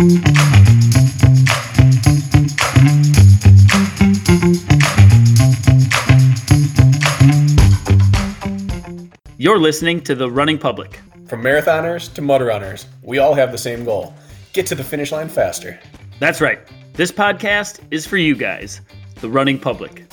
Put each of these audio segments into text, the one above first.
You're listening to The Running Public. From marathoners to mud runners, we all have the same goal get to the finish line faster. That's right. This podcast is for you guys, the running public.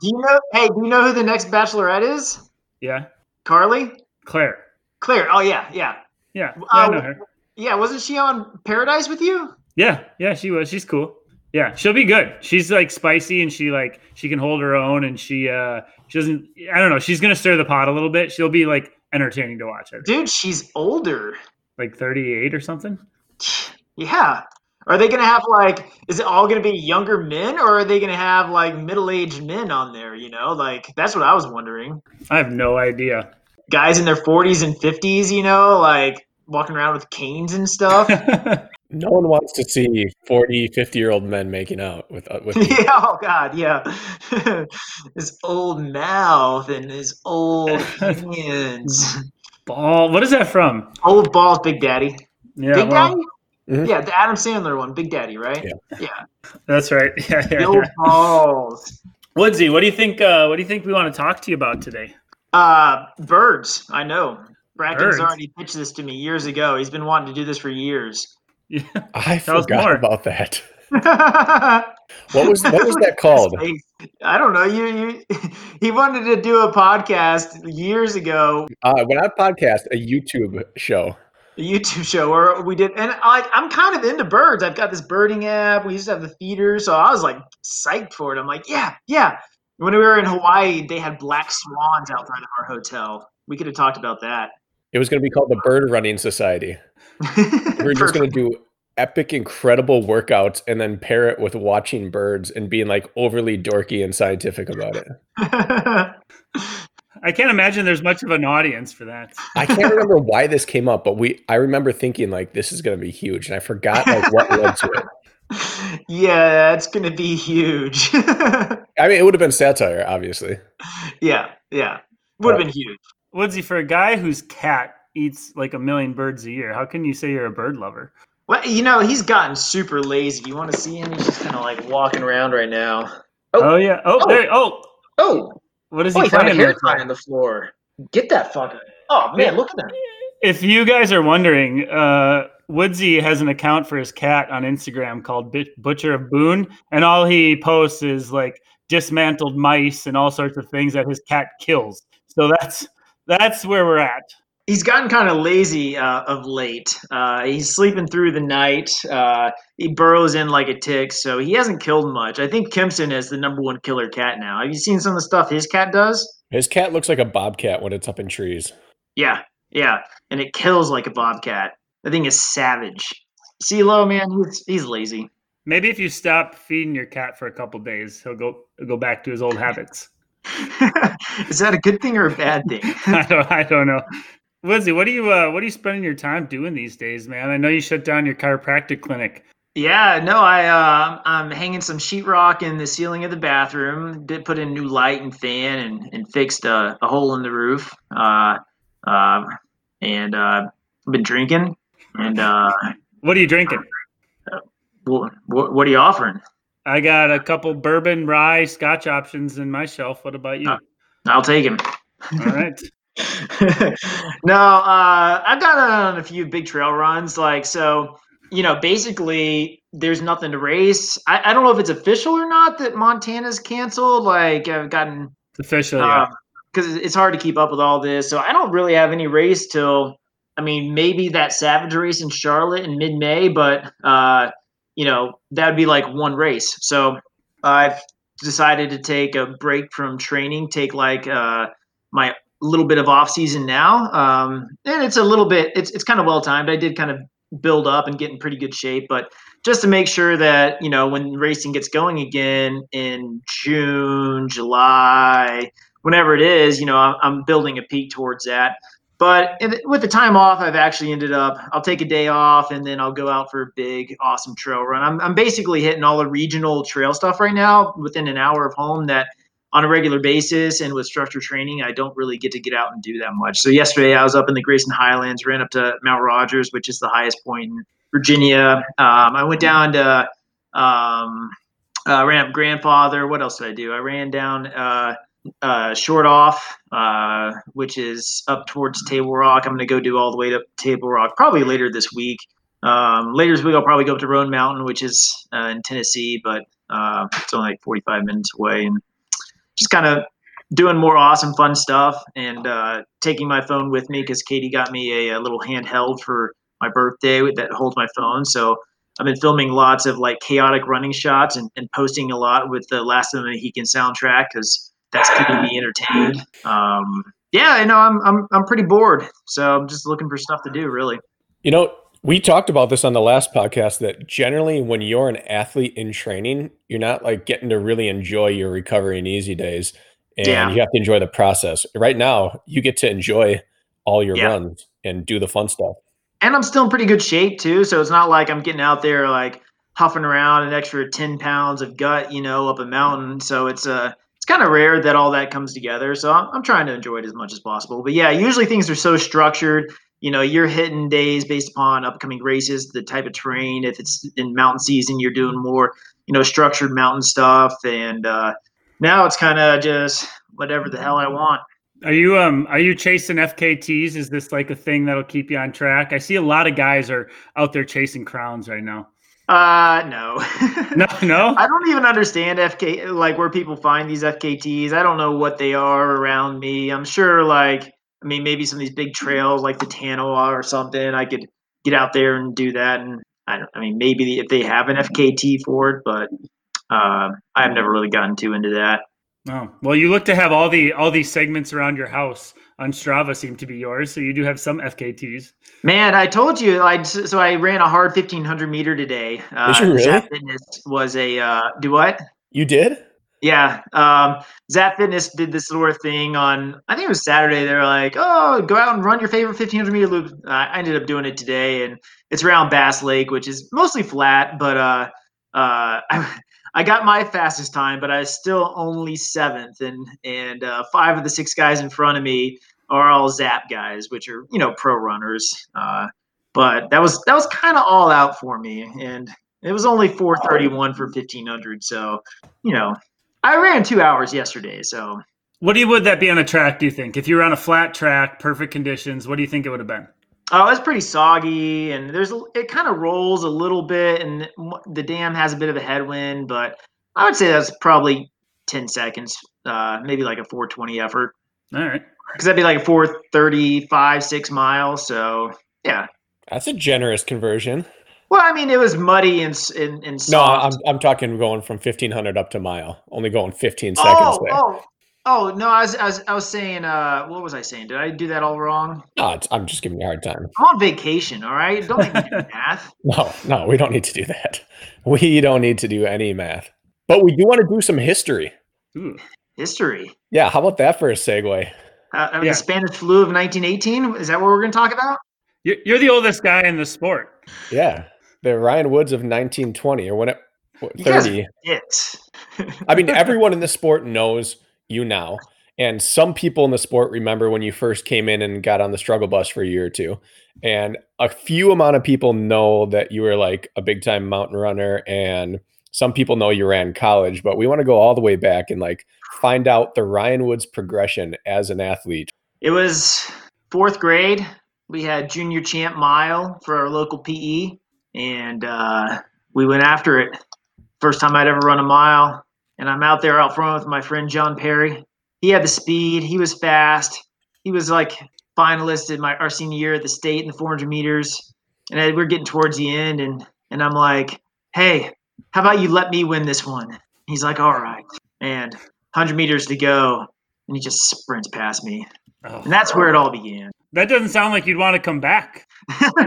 Do you know? Hey, do you know who the next Bachelorette is? Yeah. Carly, Clare. Clare. Oh yeah, yeah, Yeah. yeah I know Uh, her. yeah. Wasn't she on Paradise with you? Yeah. Yeah, she was. She's cool. Yeah, she'll be good. She's like spicy and she like she can hold her own and she uh she doesn't I don't know, she's gonna stir the pot a little bit. She'll be like entertaining to watch. Dude, she's older. Like 38 or something. Yeah. Are they gonna have like? Is it all gonna be younger men, or are they gonna have like middle-aged men on there? You know, like that's what I was wondering. I have no idea. Guys in their 40s and 50s, you know, like walking around with canes and stuff. No one wants to see 40, 50 year old men making out with, uh, with yeah, oh god, yeah. his old mouth and his old hands. Ball. What is that from? Old balls, Big Daddy. Yeah, Big well, Daddy? Mhm. Yeah, the Adam Sandler one, Big Daddy, right? Yeah. Yeah. that's right. Yeah, yeah, Yo yeah. balls. Woodsy, what do you think? Uh, what do you think we want to talk to you about today? Uh, birds. I know. Brakken's Birds? already pitched this to me years ago. He's been wanting to do this for years. Yeah. I Tell forgot more. about that. What was what was that called? I don't know. You, you, he wanted to do a podcast years ago, Uh, when I podcast, a YouTube show. A YouTube show where we did, and I, I'm kind of into birds. I've got this birding app. We used to have the feeder, so I was like psyched for it. I'm like, yeah, yeah. When we were in Hawaii, they had black swans outside of our hotel. We could have talked about that. It was going to be called the Bird Running Society. We're just going to do epic, incredible workouts and then pair it with watching birds and being like overly dorky and scientific about it. I can't imagine there's much of an audience for that. I can't remember why this came up, but we I remember thinking like this is going to be huge, and I forgot like what led to it. yeah, it's gonna be huge. I mean, it would have been satire, obviously. yeah, yeah, would have been huge. Woodsy, for a guy whose cat eats like a million birds a year, how can you say you're a bird lover? Well, you know, he's gotten super lazy. You want to see him? He's just kind of like walking around right now. Oh. oh, yeah. Oh, Oh. there. Oh, Oh, what is oh, he he found a hair tie on the floor. Get that fucker. Oh man, look at that. If you guys are wondering, uh, Woodsy has an account for his cat on Instagram called Butcher of Boone, and all he posts is like dismantled mice and all sorts of things that his cat kills. So that's that's where we're at. He's gotten kind of lazy uh, of late. Uh, he's sleeping through the night. Uh, he burrows in like a tick, so he hasn't killed much. I think Kempson is the number one killer cat now. Have you seen some of the stuff his cat does? His cat looks like a bobcat when it's up in trees. Yeah, yeah, and it kills like a bobcat. The thing is savage. CeeLo, man, he's he's lazy. Maybe if you stop feeding your cat for a couple days, he'll go he'll go back to his old habits. is that a good thing or a bad thing? I don't I don't know. Woodsy, what are you uh, what are you spending your time doing these days, man? I know you shut down your chiropractic clinic. Yeah, no, I uh, I'm hanging some sheetrock in the ceiling of the bathroom. Did put in new light and fan and, and fixed a, a hole in the roof. Uh, uh, and uh, I've been drinking. And uh, What are you drinking? what, what what are you offering? I got a couple bourbon, rye, scotch options in my shelf. What about you? Uh, I'll take him. All right. no, uh, I've done on a few big trail runs. Like, so, you know, basically, there's nothing to race. I, I don't know if it's official or not that Montana's canceled. Like, I've gotten It's official, because it's hard to keep up with all this. So I don't really have any race till, I mean, maybe that Savage race in Charlotte in mid May, but uh, you know that would be like one race. So I've decided to take a break from training, take like uh, my little bit of off season now, um, and it's a little bit, it's it's kind of well timed. I did kind of build up and get in pretty good shape, but just to make sure that you know when racing gets going again in June, July, whenever it is, you know, I'm, I'm building a peak towards that. But with the time off, I've actually ended up, I'll take a day off and then I'll go out for a big, awesome trail run. I'm, I'm basically hitting all the regional trail stuff right now within an hour of home that on a regular basis and with structured training, I don't really get to get out and do that much. So yesterday I was up in the Grayson Highlands, ran up to Mount Rogers, which is the highest point in Virginia. Um, I went down to um, uh, ran up Grandfather. What else did I do? I ran down uh, uh, Short Off, uh, which is up towards Table Rock. I'm going to go do all the way to Table Rock probably later this week. Um, later this week, I'll probably go up to Roan Mountain, which is uh, in Tennessee, but uh, it's only like 45 minutes away. And just kind of doing more awesome, fun stuff and uh, taking my phone with me because Katie got me a, a, little handheld for my birthday that holds my phone. So I've been filming lots of like chaotic running shots and, and posting a lot with the Last of the Mohican soundtrack because that's keeping me entertained. Um, yeah, I know I'm, I'm I'm pretty bored, so I'm just looking for stuff to do. Really, you know, we talked about this on the last podcast that generally when you're an athlete in training, you're not like getting to really enjoy your recovery and easy days. And yeah. you have to enjoy the process. Right now, you get to enjoy all your yeah. runs and do the fun stuff. And I'm still in pretty good shape too. So it's not like I'm getting out there like huffing around an extra 10 pounds of gut, you know, up a mountain. So it's uh it's kind of rare that all that comes together. So I'm, I'm trying to enjoy it as much as possible. But yeah, usually things are so structured you know you're hitting days based upon upcoming races the type of terrain if it's in mountain season you're doing more you know structured mountain stuff and uh, now it's kind of just whatever the hell i want. Are you um are you chasing fkt's is this like a thing that'll keep you on track? I see a lot of guys are out there chasing crowns right now. Uh no. No no? I don't even understand fk like where people find these fkt's i don't know what they are around me. I'm sure like I mean, maybe some of these big trails like the Tanawha or something, I could get out there and do that. And I, I mean, maybe if they have an FKT for it, but uh, I've never really gotten too into that. Oh well, you look to have all the all these segments around your house on Strava seem to be yours, so you do have some FKTs. Man, I told you, I so I ran a hard fifteen hundred meter today. Uh, Did you really? Fitness was a uh, do what? You did? Yeah, um, Zap Fitness did this sort of thing on. I think it was Saturday. They were like, "Oh, go out and run your favorite 1500 meter loop." I ended up doing it today, and it's around Bass Lake, which is mostly flat. But uh, uh, I, I got my fastest time, but I was still only seventh, and and uh, five of the six guys in front of me are all Zap guys, which are you know pro runners. Uh, but that was that was kind of all out for me, and it was only 431 for 1500. So you know I ran two hours yesterday, so. What do you would that be on a track? Do you think if you were on a flat track, perfect conditions, what do you think it would have been? Oh, it's pretty soggy, and there's it kind of rolls a little bit, and the dam has a bit of a headwind, but I would say that's probably ten seconds, uh, maybe like a 420 effort. All right, because that'd be like a 435, six miles. So yeah, that's a generous conversion. Well, I mean, it was muddy and and, and soft. No, I'm I'm talking going from 1500 up to mile. Only going 15 seconds oh, there. Oh, oh no, I was, I was I was saying. Uh, what was I saying? Did I do that all wrong? No, I'm just giving you a hard time. I'm on vacation. All right, don't make me do math. No, no, we don't need to do that. We don't need to do any math. But we do want to do some history. Ooh, history. Yeah, how about that for a segue? Uh, yeah. The Spanish flu of 1918. Is that what we're going to talk about? You're the oldest guy in the sport. Yeah the Ryan Woods of 1920 or when it 30. Yes. I mean, everyone in the sport knows you now. And some people in the sport remember when you first came in and got on the struggle bus for a year or two. And a few amount of people know that you were like a big time mountain runner. And some people know you ran college, but we want to go all the way back and like find out the Ryan Woods progression as an athlete. It was fourth grade. We had junior champ mile for our local PE and uh, we went after it. First time I'd ever run a mile, and I'm out there out front with my friend John Perry. He had the speed. He was fast. He was like finalist in my our senior year at the state in the 400 meters, and we're getting towards the end, and and I'm like, hey, how about you let me win this one? He's like, all right, and 100 meters to go, and he just sprints past me, oh. and that's where it all began. That doesn't sound like you'd want to come back.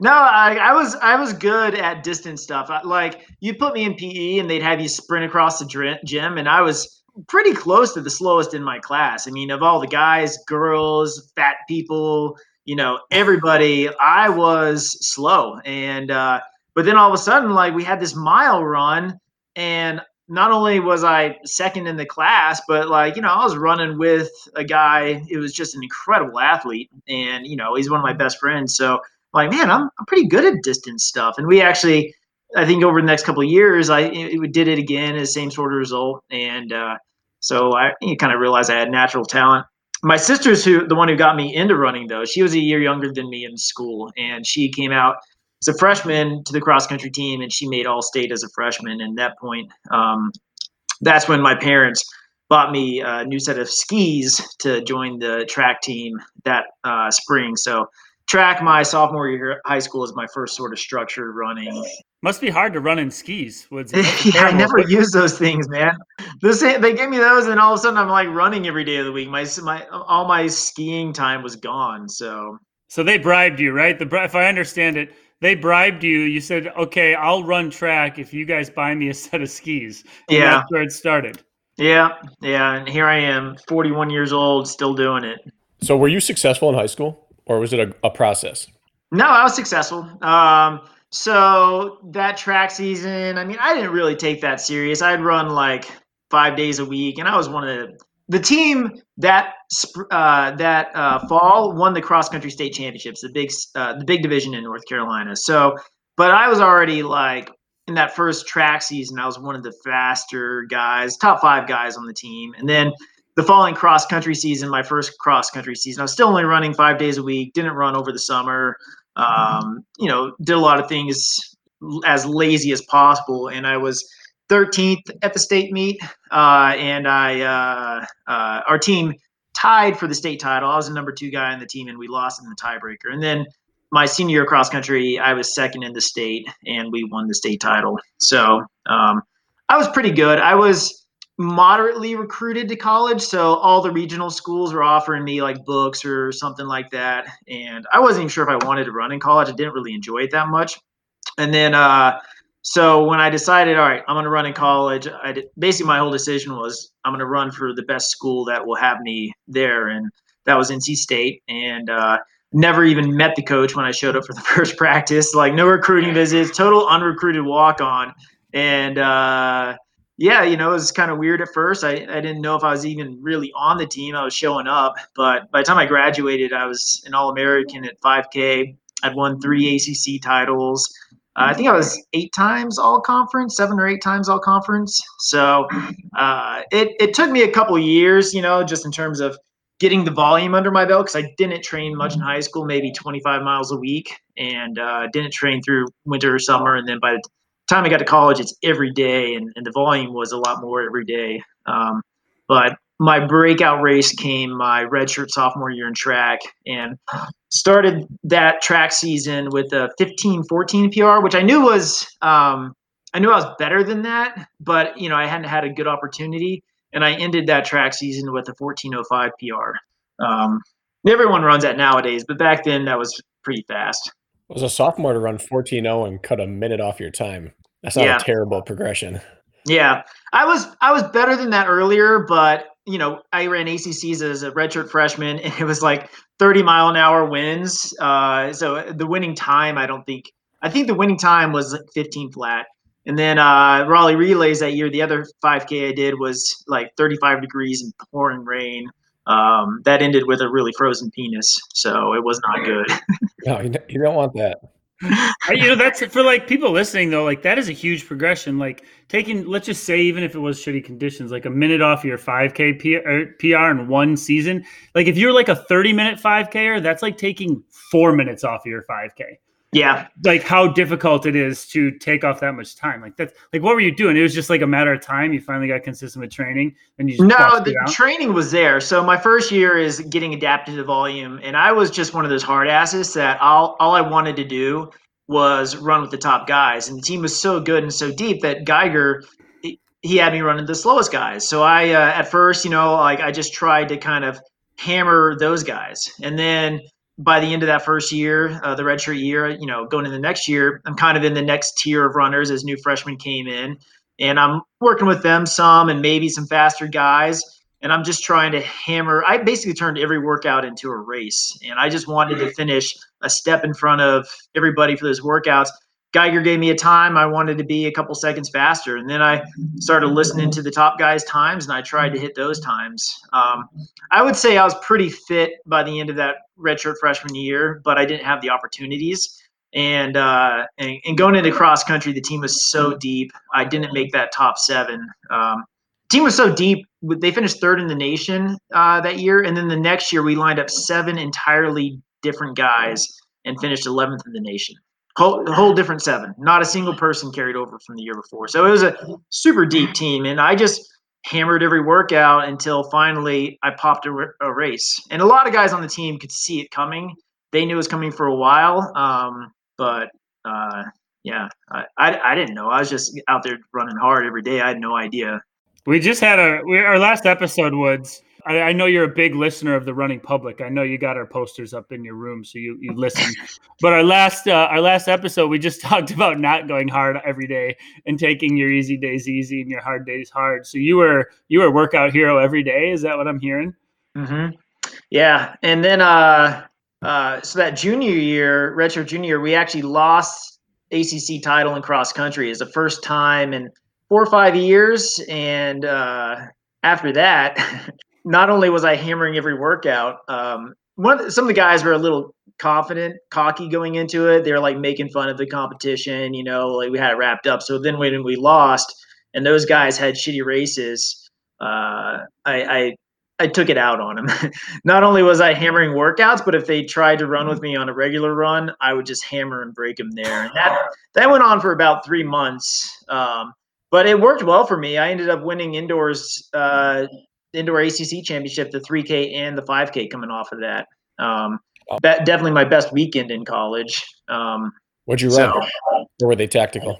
no, I, I, was I was good at distance stuff. I, like you put me in PE and they'd have you sprint across the gym, and I was pretty close to the slowest in my class. I mean, of all the guys, girls, fat people, you know, everybody, I was slow. And uh, but then all of a sudden, like we had this mile run, and not only was I second in the class, but like, you know, I was running with a guy who was just an incredible athlete. And, you know, he's one of my best friends. So, like, man, I'm, I'm pretty good at distance stuff. And we actually, I think over the next couple of years, I it, did it again as same sort of result. And uh, so I kind of realized I had natural talent. My sister's who the one who got me into running though. She was a year younger than me in school, and she came out as a freshman to the cross country team, and she made all state as a freshman. And that point, um, that's when my parents bought me a new set of skis to join the track team that uh, spring. So track my sophomore year of high school is my first sort of structured running. Must be hard to run in skis. Woods. yeah, I never used those things, man. This, they gave me those, and all of a sudden I'm like running every day of the week. My my all my skiing time was gone. So so they bribed you, right? The if I understand it, they bribed you. You said, "Okay, I'll run track if you guys buy me a set of skis." And yeah, that's where it started. Yeah, yeah, and here I am, 41 years old, still doing it. So, were you successful in high school, or was it a, a process? No, I was successful. Um, so that track season, I mean, I didn't really take that serious. I'd run like five days a week, and I was one of the the team that uh, that uh, fall won the cross country state championships, the big uh, the big division in North Carolina. So, but I was already like in that first track season, I was one of the faster guys, top five guys on the team, and then the following cross country season, my first cross country season, I was still only running five days a week. Didn't run over the summer. Um, you know, did a lot of things as lazy as possible, and I was 13th at the state meet, uh, and I uh, uh, our team tied for the state title. I was the number two guy on the team, and we lost in the tiebreaker. And then my senior year cross country, I was second in the state, and we won the state title. So um, I was pretty good. I was moderately recruited to college, so all the regional schools were offering me like books or something like that, and I wasn't even sure if I wanted to run in college. I didn't really enjoy it that much. And then uh, so when I decided, all right, I'm going to run in college, I did, basically my whole decision was I'm going to run for the best school that will have me there, and that was NC State. And uh, never even met the coach when I showed up for the first practice. Like no recruiting visits, total unrecruited walk on, and uh, yeah, you know, it was kind of weird at first. I, I didn't know if I was even really on the team. I was showing up, but by the time I graduated, I was an All American at 5K. I'd won three ACC titles. Uh, I think I was eight times all conference, seven or eight times all conference. So uh, it, it took me a couple years, you know, just in terms of getting the volume under my belt because I didn't train much in high school, maybe 25 miles a week, and uh, didn't train through winter or summer. And then by the time I got to college, it's every day, and, and the volume was a lot more every day. Um, but my breakout race came my redshirt sophomore year in track and started that track season with a 15 14 PR, which I knew was, um, I knew I was better than that, but you know, I hadn't had a good opportunity. And I ended that track season with a 1405 PR. Um, everyone runs that nowadays, but back then that was pretty fast. It Was a sophomore to run 14 and cut a minute off your time. That's not yeah. a terrible progression. Yeah, I was I was better than that earlier, but you know, I ran ACCs as a redshirt freshman, and it was like 30 mile an hour winds. Uh, so the winning time, I don't think, I think the winning time was like 15 flat. And then uh, Raleigh Relays that year, the other 5K I did was like 35 degrees and pouring rain. Um, that ended with a really frozen penis, so it was not good. no, you don't want that you know that's for like people listening though like that is a huge progression. Like taking let's just say even if it was shitty conditions like a minute off your 5k PR, er, PR in one season like if you're like a 30 minute 5k or er, that's like taking four minutes off of your 5k yeah. Like how difficult it is to take off that much time. Like that's like what were you doing? It was just like a matter of time you finally got consistent with training and you just no the training was there. So my first year is getting adapted to volume and i was just one of those hard asses that all, all i wanted to do was run with the top guys and the team was so good and so deep that geiger he had me running the slowest guys. So i uh, at first you know like i just tried to kind of hammer those guys. And then by the end of that first year, uh, the redshirt year, you know, going into the next year, I'm kind of in the next tier of runners as new freshmen came in, and I'm working with them some and maybe some faster guys, and I'm just trying to hammer. I basically turned every workout into a race, and I just wanted to finish a step in front of everybody for those workouts. Geiger gave me a time, I wanted to be a couple seconds faster. And then I started listening to the top guys' times and I tried to hit those times. Um, I would say I was pretty fit by the end of that redshirt freshman year, but I didn't have the opportunities. And, uh, and, and going into cross country, the team was so deep. I didn't make that top seven. Um, team was so deep. They finished third in the nation uh, that year, and then the next year we lined up seven entirely different guys and finished 11th in the nation. Whole, whole different seven. Not a single person carried over from the year before. So it was a super deep team, and I just hammered every workout until finally I popped a, a race. And a lot of guys on the team could see it coming. They knew it was coming for a while, um, but uh, yeah, I, I, I didn't know. I was just out there running hard every day. I had no idea. We just had a we, our last episode, Woods. I, I, know you're a big listener of the running public. I know you got our posters up in your room, so you you listen. but our last uh, our last episode, we just talked about not going hard every day and taking your easy days easy and your hard days hard. So you were you were workout hero every day. Is that what I'm hearing? Mm-hmm. Yeah, and then uh, uh, so that junior year, retro junior, we actually lost ACC title in cross country. Is the first time in four or five years. And uh, after that, not only was I hammering every workout, um, one some of the guys were a little confident, cocky going into it. They were like making fun of the competition, you know, like we had it wrapped up. So then when we lost and those guys had shitty races, uh, I, I I took it out on them. Not only was I hammering workouts, but if they tried to run with me on a regular run, I would just hammer and break them there. And that that went on for about three months. Um, but it worked well for me. I ended up winning indoors, uh, indoor ACC championship, the 3K and the 5K coming off of that. Um, be- definitely my best weekend in college. Um, What'd you run? So, or were they tactical?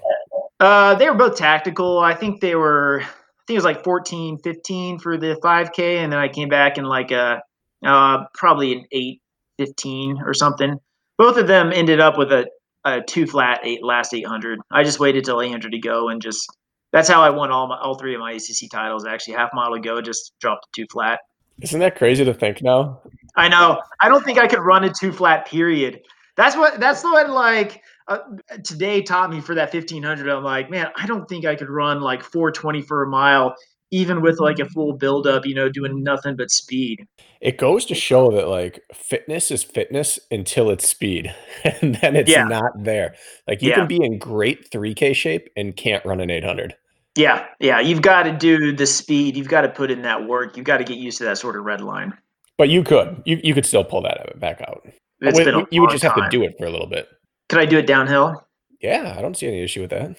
Uh, they were both tactical. I think they were. I think it was like 14, 15 for the 5K, and then I came back in like a uh, probably an 8, 15 or something. Both of them ended up with a, a two flat eight last 800. I just waited till 800 to go and just that's how I won all my all three of my ACC titles. Actually, half a mile to go, just dropped two flat. Isn't that crazy to think now? I know. I don't think I could run a two flat. Period. That's what. That's what like uh, today taught me for that fifteen hundred. I'm like, man, I don't think I could run like four twenty for a mile, even with like a full build up. You know, doing nothing but speed. It goes to show that like fitness is fitness until it's speed, and then it's yeah. not there. Like you yeah. can be in great three K shape and can't run an eight hundred. Yeah, yeah. You've got to do the speed. You've got to put in that work. You've got to get used to that sort of red line. But you could. You you could still pull that back out. It's Wait, been you would just time. have to do it for a little bit. Could I do it downhill? Yeah, I don't see any issue with that.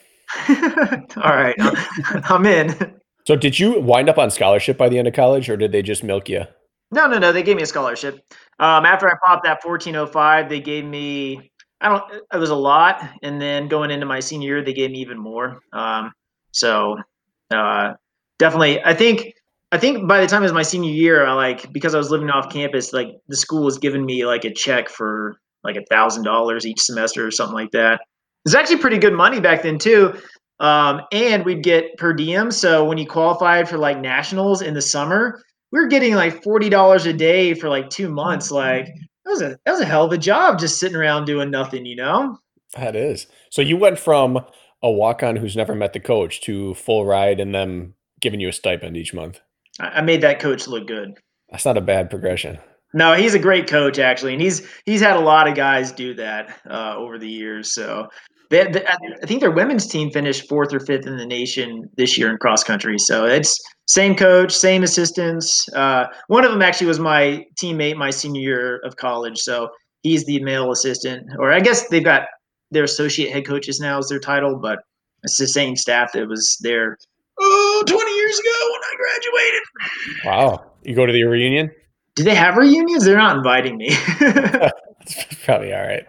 All right, I'm in. So, did you wind up on scholarship by the end of college, or did they just milk you? No, no, no. They gave me a scholarship. Um, after I popped that 1405, they gave me. I don't. It was a lot, and then going into my senior year, they gave me even more. Um, so uh, definitely, I think I think by the time it was my senior year, I like because I was living off campus, like the school was giving me like a check for like a thousand dollars each semester or something like that. It's actually pretty good money back then too. Um, and we'd get per diem. So when you qualified for like nationals in the summer, we were getting like forty dollars a day for like two months. Like that was a that was a hell of a job just sitting around doing nothing, you know. That is. So you went from a walk on who's never met the coach to full ride and them giving you a stipend each month. I made that coach look good. That's not a bad progression. No, he's a great coach actually, and he's he's had a lot of guys do that uh, over the years. So they, they, I think their women's team finished fourth or fifth in the nation this year in cross country. So it's same coach, same assistants. Uh, one of them actually was my teammate my senior year of college. So he's the male assistant, or I guess they've got their associate head coaches now is their title, but it's the same staff that was there oh, 20 years ago when I graduated. Wow. You go to the reunion? Do they have reunions? They're not inviting me. probably all right.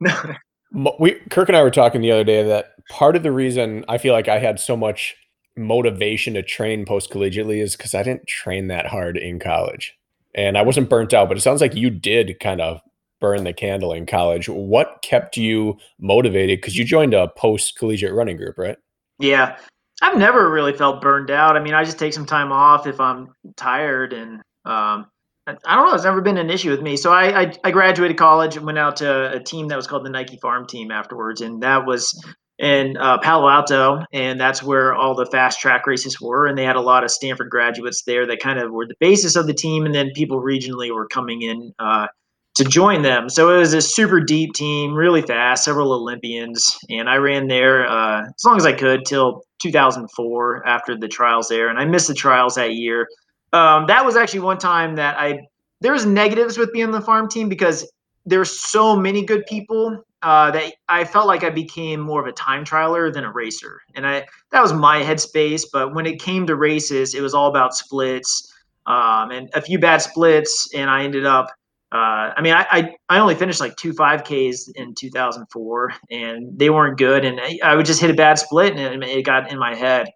No. We Kirk and I were talking the other day that part of the reason I feel like I had so much motivation to train post collegiately is because I didn't train that hard in college. And I wasn't burnt out, but it sounds like you did kind of burn the candle in college. What kept you motivated? Because you joined a post collegiate running group, right? Yeah. I've never really felt burned out. I mean, I just take some time off if I'm tired and um, I don't know. It's never been an issue with me. So I, I, I graduated college and went out to a team that was called the Nike Farm Team afterwards, and that was in uh, Palo Alto, and that's where all the fast track races were. And they had a lot of Stanford graduates there that kind of were the basis of the team, and then people regionally were coming in uh, to join them. So it was a super deep team, really fast, several Olympians, and I ran there uh, as long as I could till 2004 after the trials there, and I missed the trials that year. Um, that was actually one time that I there was negatives with being on the farm team because there's so many good people uh, that I felt like I became more of a time trialer than a racer, and I that was my headspace. But when it came to races, it was all about splits um, and a few bad splits, and I ended up. Uh, I mean, I, I, I only finished like two 5Ks in 2004, and they weren't good. And I, I would just hit a bad split, and it, it got in my head.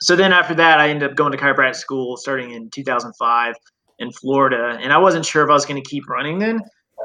So then after that, I ended up going to chiropractic school starting in 2005 in Florida, and I wasn't sure if I was going to keep running then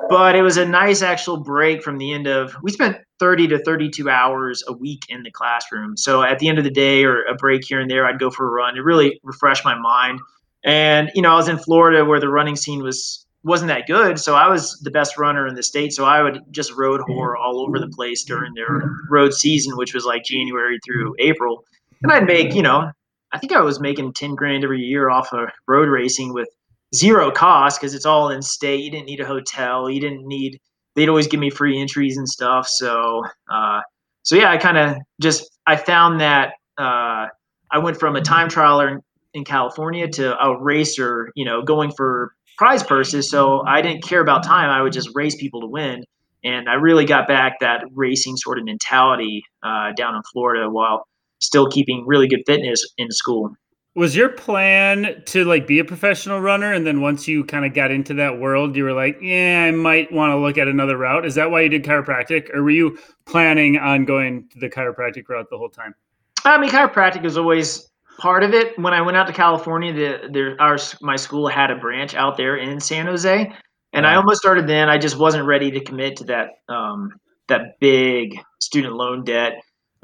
but it was a nice actual break from the end of we spent 30 to 32 hours a week in the classroom so at the end of the day or a break here and there i'd go for a run it really refreshed my mind and you know i was in florida where the running scene was wasn't that good so i was the best runner in the state so i would just road whore all over the place during their road season which was like january through april and i'd make you know i think i was making 10 grand every year off of road racing with zero cost because it's all in state. You didn't need a hotel. You didn't need. They'd always give me free entries and stuff. So, uh, so yeah, I kind of just I found that uh, I went from a time trialer in, in California to a racer. You know, going for prize purses. So I didn't care about time. I would just race people to win. And I really got back that racing sort of mentality uh, down in Florida while still keeping really good fitness in school. Was your plan to like be a professional runner and then once you kind of got into that world you were like, "Yeah, I might want to look at another route." Is that why you did chiropractic or were you planning on going the chiropractic route the whole time? I mean, chiropractic was always part of it. When I went out to California, the there our my school had a branch out there in San Jose, and I almost started then. I just wasn't ready to commit to that um, that big student loan debt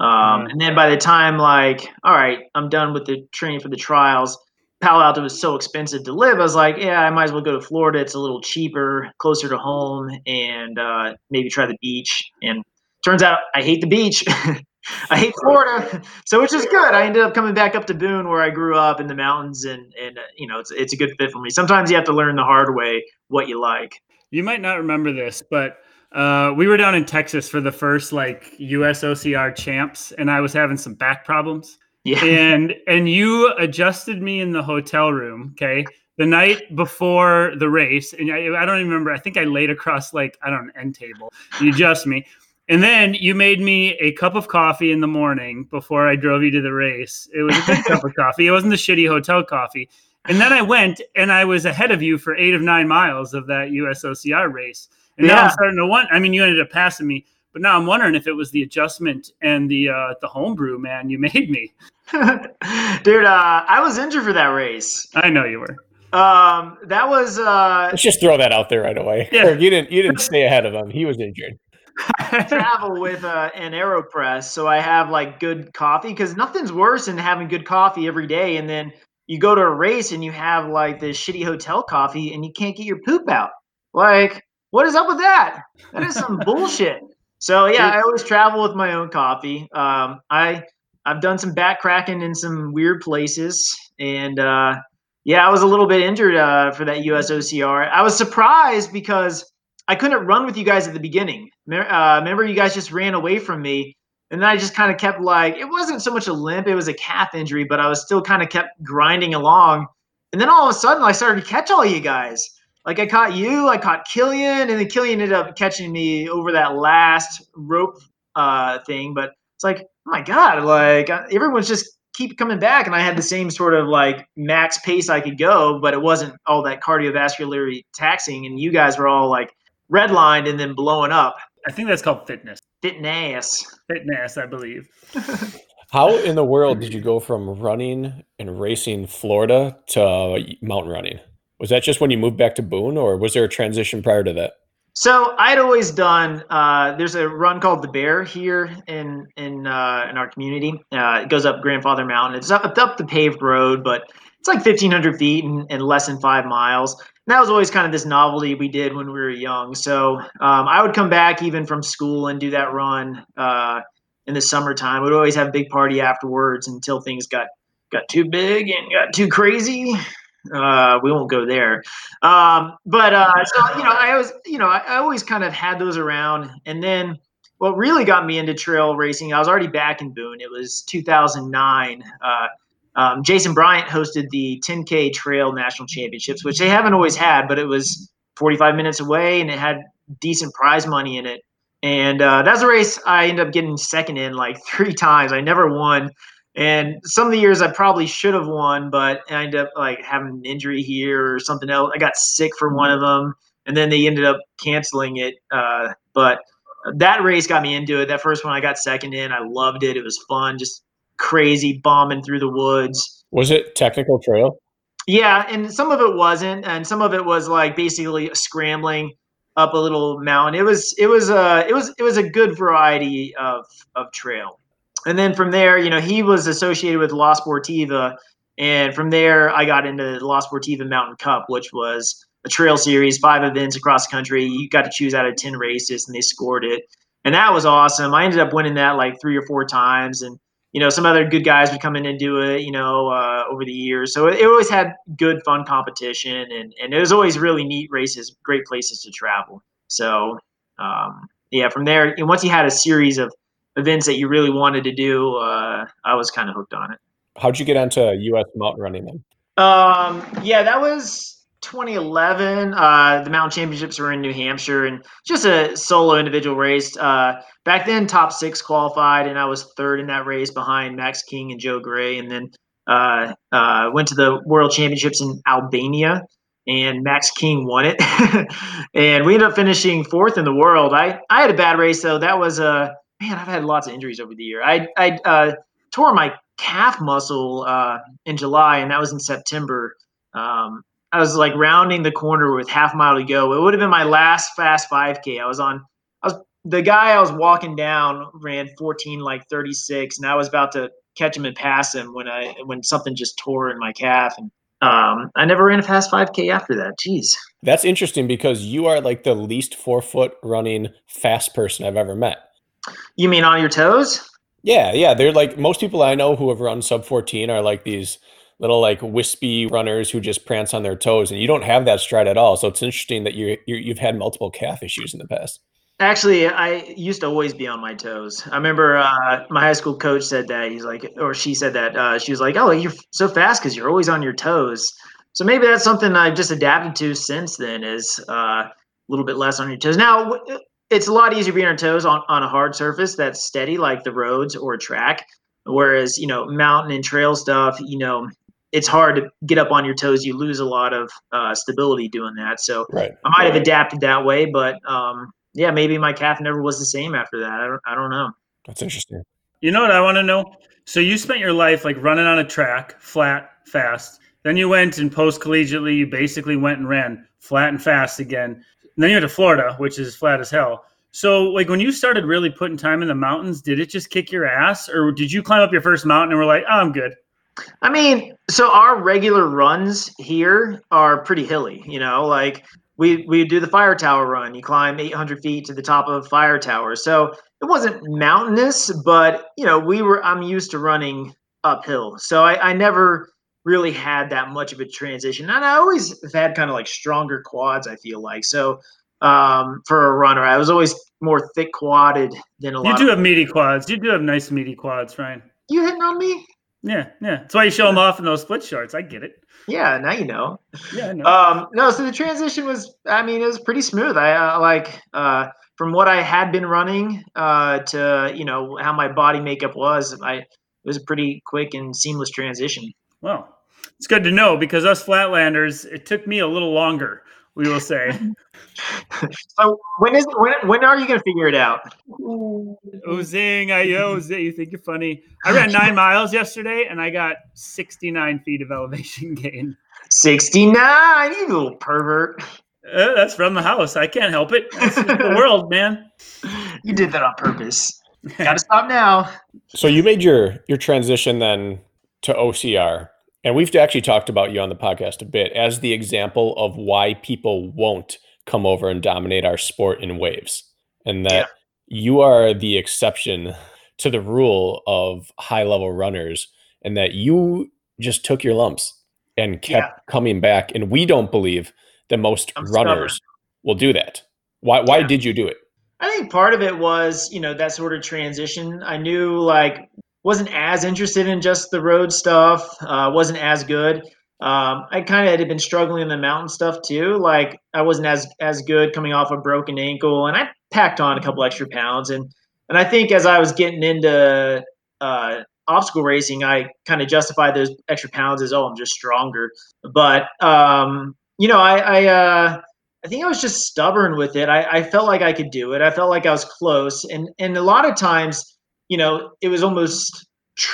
um, and then by the time like, all right, I'm done with the training for the trials. Palo Alto was so expensive to live. I was like, yeah, I might as well go to Florida. It's a little cheaper, closer to home, and uh, maybe try the beach. And turns out I hate the beach. I hate Florida, so which is good. I ended up coming back up to Boone, where I grew up in the mountains, and and uh, you know it's it's a good fit for me. Sometimes you have to learn the hard way what you like. You might not remember this, but uh, we were down in Texas for the first like US OCR champs, and I was having some back problems. Yeah. And and you adjusted me in the hotel room, okay, the night before the race, and I, I don't even remember. I think I laid across like I don't know, end table. You adjust me, and then you made me a cup of coffee in the morning before I drove you to the race. It was a good cup of coffee. It wasn't the shitty hotel coffee. And then I went and I was ahead of you for eight of nine miles of that USOCR race. And yeah. now I'm starting to want. I mean, you ended up passing me, but now I'm wondering if it was the adjustment and the uh, the homebrew, man. You made me, dude. Uh, I was injured for that race. I know you were. Um, that was. Uh, Let's just throw that out there right away. Yeah. you didn't. You didn't stay ahead of him. He was injured. Travel with uh, an Aeropress, so I have like good coffee because nothing's worse than having good coffee every day, and then you go to a race and you have like this shitty hotel coffee and you can't get your poop out. Like, what is up with that? That is some bullshit. So yeah, I always travel with my own coffee. Um, I I've done some back cracking in some weird places, and uh, yeah, I was a little bit injured uh, for that USOCR. I was surprised because I couldn't run with you guys at the beginning. Uh, remember, you guys just ran away from me, and then I just kind of kept like it wasn't so much a limp; it was a calf injury, but I was still kind of kept grinding along. And then all of a sudden, I started to catch all you guys. Like I caught you, I caught Killian, and then Killian ended up catching me over that last rope uh, thing. But it's like, oh my god, like uh, everyone's just keep coming back, and I had the same sort of like max pace I could go, but it wasn't all that cardiovascularly taxing. And you guys were all like redlined and then blowing up. I think that's called fitness. Fitness. Fitness, I believe. How in the world did you go from running and racing Florida to mountain running? Was that just when you moved back to Boone, or was there a transition prior to that? So I'd always done. Uh, there's a run called the Bear here in in uh, in our community. Uh, it goes up Grandfather Mountain. It's up, up the paved road, but it's like 1,500 feet and, and less than five miles. That was always kind of this novelty we did when we were young. So um, I would come back even from school and do that run uh, in the summertime. We'd always have a big party afterwards until things got got too big and got too crazy. Uh, we won't go there. Um, but uh, so you know, I was you know I, I always kind of had those around, and then what really got me into trail racing, I was already back in Boone. It was 2009. Um, Jason Bryant hosted the 10K Trail National Championships, which they haven't always had, but it was 45 minutes away and it had decent prize money in it. And uh, that's a race I ended up getting second in like three times. I never won. And some of the years I probably should have won, but I ended up like having an injury here or something else. I got sick for one of them, and then they ended up canceling it. Uh, but that race got me into it. That first one I got second in. I loved it. It was fun, just crazy bombing through the woods. Was it technical trail? Yeah, and some of it wasn't, and some of it was like basically scrambling up a little mountain. It was it was a uh, it was it was a good variety of of trail. And then from there, you know, he was associated with La Sportiva, and from there I got into the La Sportiva Mountain Cup, which was a trail series, five events across the country. You got to choose out of ten races, and they scored it, and that was awesome. I ended up winning that like three or four times, and you know, some other good guys would come in and do it, you know, uh, over the years. So it, it, always had good, fun competition, and and it was always really neat races, great places to travel. So um, yeah, from there, and once you had a series of events that you really wanted to do, uh, I was kind of hooked on it. How'd you get into U.S. mountain running then? Um, yeah, that was 2011, uh, the mountain championships were in New Hampshire and just a solo individual race. Uh, back then, top six qualified, and I was third in that race behind Max King and Joe Gray. And then uh, uh went to the World Championships in Albania, and Max King won it. and we ended up finishing fourth in the world. I, I had a bad race though. That was a uh, man. I've had lots of injuries over the year. I I uh, tore my calf muscle in July, and that was in September. Um, I was like rounding the corner with half a mile to go. It would have been my last fast 5K. I was on. The guy I was walking down ran 14 like 36, and I was about to catch him and pass him when I when something just tore in my calf, and um, I never ran a fast 5K after that. Jeez. That's interesting because you are like the least forefoot running fast person I've ever met. You mean on your toes? Yeah, yeah. They're like most people I know who have run sub 14 are like these little like wispy runners who just prance on their toes, and you don't have that stride at all. So it's interesting that you you've had multiple calf issues in the past. Actually, I used to always be on my toes. I remember uh, my high school coach said that he's like, or she said that uh, she was like, "Oh, you're so fast because you're always on your toes." So maybe that's something I've just adapted to since then is uh, a little bit less on your toes. Now it's a lot easier being on your toes on, on a hard surface that's steady like the roads or track. Whereas you know mountain and trail stuff, you know it's hard to get up on your toes. You lose a lot of uh, stability doing that. So right. I might have adapted that way, but um, yeah, maybe my calf never was the same after that. I don't, I don't know. That's interesting. You know what I want to know? So you spent your life like running on a track, flat, fast. Then you went and post collegiately, you basically went and ran flat and fast again. And then you went to Florida, which is flat as hell. So, like when you started really putting time in the mountains, did it just kick your ass, or did you climb up your first mountain and were like, "Oh, I'm good"? I mean, so our regular runs here are pretty hilly. You know, like we we do the fire tower run. You climb 800 feet to the top of fire tower. So it wasn't mountainous, but you know, we were. I'm used to running uphill, so I, I never really had that much of a transition. And I always have had kind of like stronger quads. I feel like so. Um, for a runner, I was always more thick quadded than a you lot. You do have meaty quads. You do have nice meaty quads, Ryan. You hitting on me? Yeah, yeah. That's why you show them off in those split shorts. I get it. Yeah, now you know. Yeah, know. Um, no, so the transition was, I mean, it was pretty smooth. I uh, like uh, from what I had been running uh, to you know how my body makeup was. I it was a pretty quick and seamless transition. Well, it's good to know because us flatlanders, it took me a little longer. We will say. so when is when when are you going to figure it out? Oh zing! I yo zing! You think you're funny? I ran nine miles yesterday, and I got 69 feet of elevation gain. 69, you little pervert. Uh, that's from the house. I can't help it. That's the world, man. You did that on purpose. Got to stop now. So you made your your transition then to OCR, And we've actually talked about you on the podcast a bit as the example of why people won't come over and dominate our sport in waves. And that yeah. you are the exception to the rule of high level runners, and that you just took your lumps and kept yeah. coming back. And we don't believe that most I'm runners stubborn. will do that. Why, why yeah. did you do it? I think part of it was, you know, that sort of transition. I knew like wasn't as interested in just the road stuff. Uh, wasn't as good. Um, I kind of had been struggling in the mountain stuff too. Like I wasn't as as good coming off a broken ankle, and I packed on a couple extra pounds. And and I think as I was getting into uh, obstacle racing, I kind of justified those extra pounds as oh, I'm just stronger. But um, you know, I I, uh, I think I was just stubborn with it. I, I felt like I could do it. I felt like I was close, and and a lot of times you know, it was almost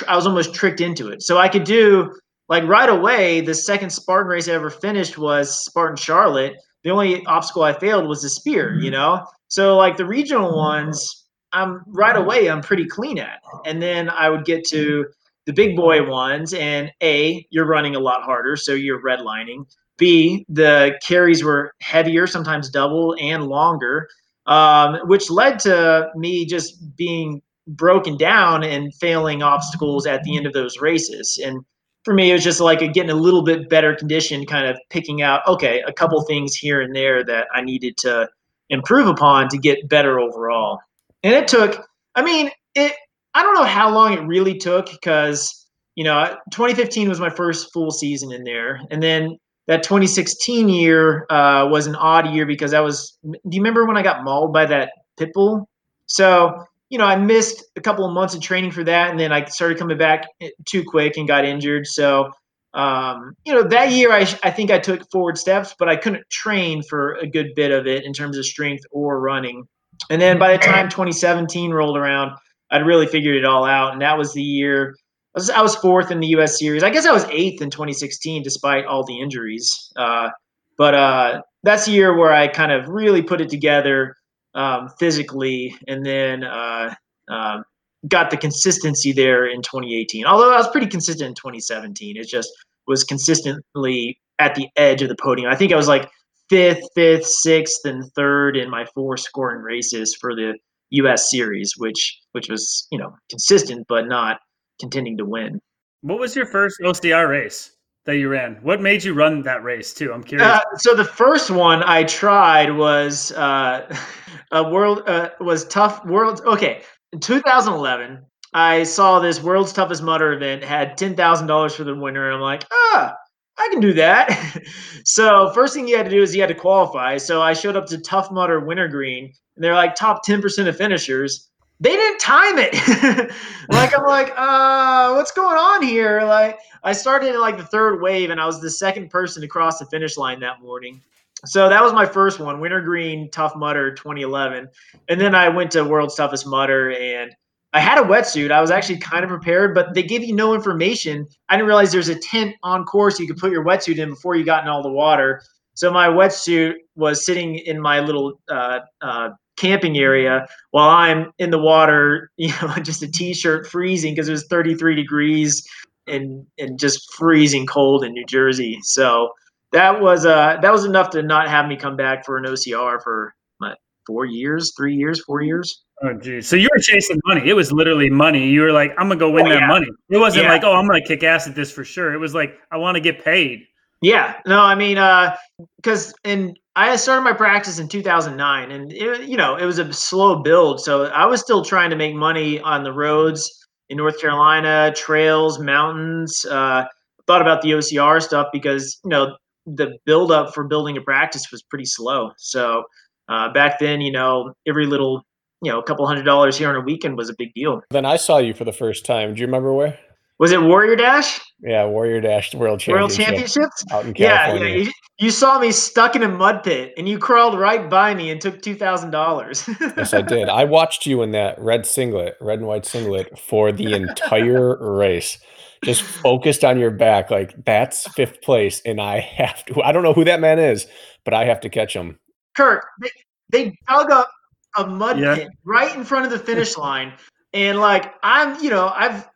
I was almost tricked into it. So I could do like right away. The second Spartan race I ever finished was Spartan Charlotte. The only obstacle I failed was the spear. You know, so like the regional ones, I'm right away. I'm pretty clean at, and then I would get to the big boy ones, and a you're running a lot harder, so you're redlining. B the carries were heavier, sometimes double and longer. Um, which led to me just being broken down and failing obstacles at the end of those races. And for me, it was just like a, getting a little bit better condition, kind of picking out, okay, a couple things here and there that I needed to improve upon to get better overall. And it took, I mean, it, I don't know how long it really took because, you know, 2015 was my first full season in there. And then that 2016 year uh, was an odd year because I was, do you remember when I got mauled by that pit bull? So you know, I missed a couple of months of training for that, and then I started coming back eh, too quick and got injured. So, um, you know, that year I, I think I took forward steps, but I couldn't train for a good bit of it in terms of strength or running. And then by the time 2017 rolled around, I'd really figured it all out, and that was the year. I was, I was fourth in the U.S. Series. I guess I was eighth in 2016, despite all the injuries. Uh, but uh, that's the year where I kind of really put it together um, physically, and then uh, uh, got the consistency there in 2018. Although I was pretty consistent in 2017, it just was consistently at the edge of the podium. I think I was like fifth, fifth, sixth, and third in my four scoring races for the U.S. Series, which which was you know consistent but not contending to win. What was your first OCR race? That you ran. What made you run that race too? I'm curious. Uh, so the first one I tried was uh, a world uh, was tough world. Okay, in 2011, I saw this world's toughest Mudder event had ten thousand dollars for the winner, and I'm like, ah, I can do that. so first thing you had to do is you had to qualify. So I showed up to Tough Mudder Wintergreen, and they're like top ten percent of finishers. They didn't time it. like I'm like, uh, what's going on here? Like I started like the third wave, and I was the second person to cross the finish line that morning. So that was my first one, Wintergreen Tough Mudder 2011. And then I went to World's Toughest Mudder and I had a wetsuit. I was actually kind of prepared, but they gave you no information. I didn't realize there's a tent on course you could put your wetsuit in before you got in all the water. So my wetsuit was sitting in my little uh, uh, camping area while I'm in the water, you know, just a t-shirt freezing because it was 33 degrees and and just freezing cold in New Jersey. So that was uh that was enough to not have me come back for an OCR for what, four years, three years, four years. Oh geez. So you were chasing money. It was literally money. You were like, I'm gonna go win oh, that yeah. money. It wasn't yeah. like, oh, I'm gonna kick ass at this for sure. It was like, I want to get paid. Yeah. No, I mean, uh, because in I started my practice in 2009, and it, you know it was a slow build. So I was still trying to make money on the roads in North Carolina, trails, mountains. Uh, thought about the OCR stuff because you know the build up for building a practice was pretty slow. So uh, back then, you know, every little, you know, a couple hundred dollars here on a weekend was a big deal. Then I saw you for the first time. Do you remember where? Was it Warrior Dash? Yeah, Warrior Dash World Championships. World Championships? Out in California. Yeah, yeah. You, you, saw me stuck in a mud pit and you crawled right by me and took $2,000. yes, I did. I watched you in that red singlet, red and white singlet for the entire race just focused on your back. Like that's fifth place, and I have to. I don't know who that man is, but I have to catch him. Kurt, they, they dug up a mud yeah. pit right in front of the finish line, and like I'm, you know, I've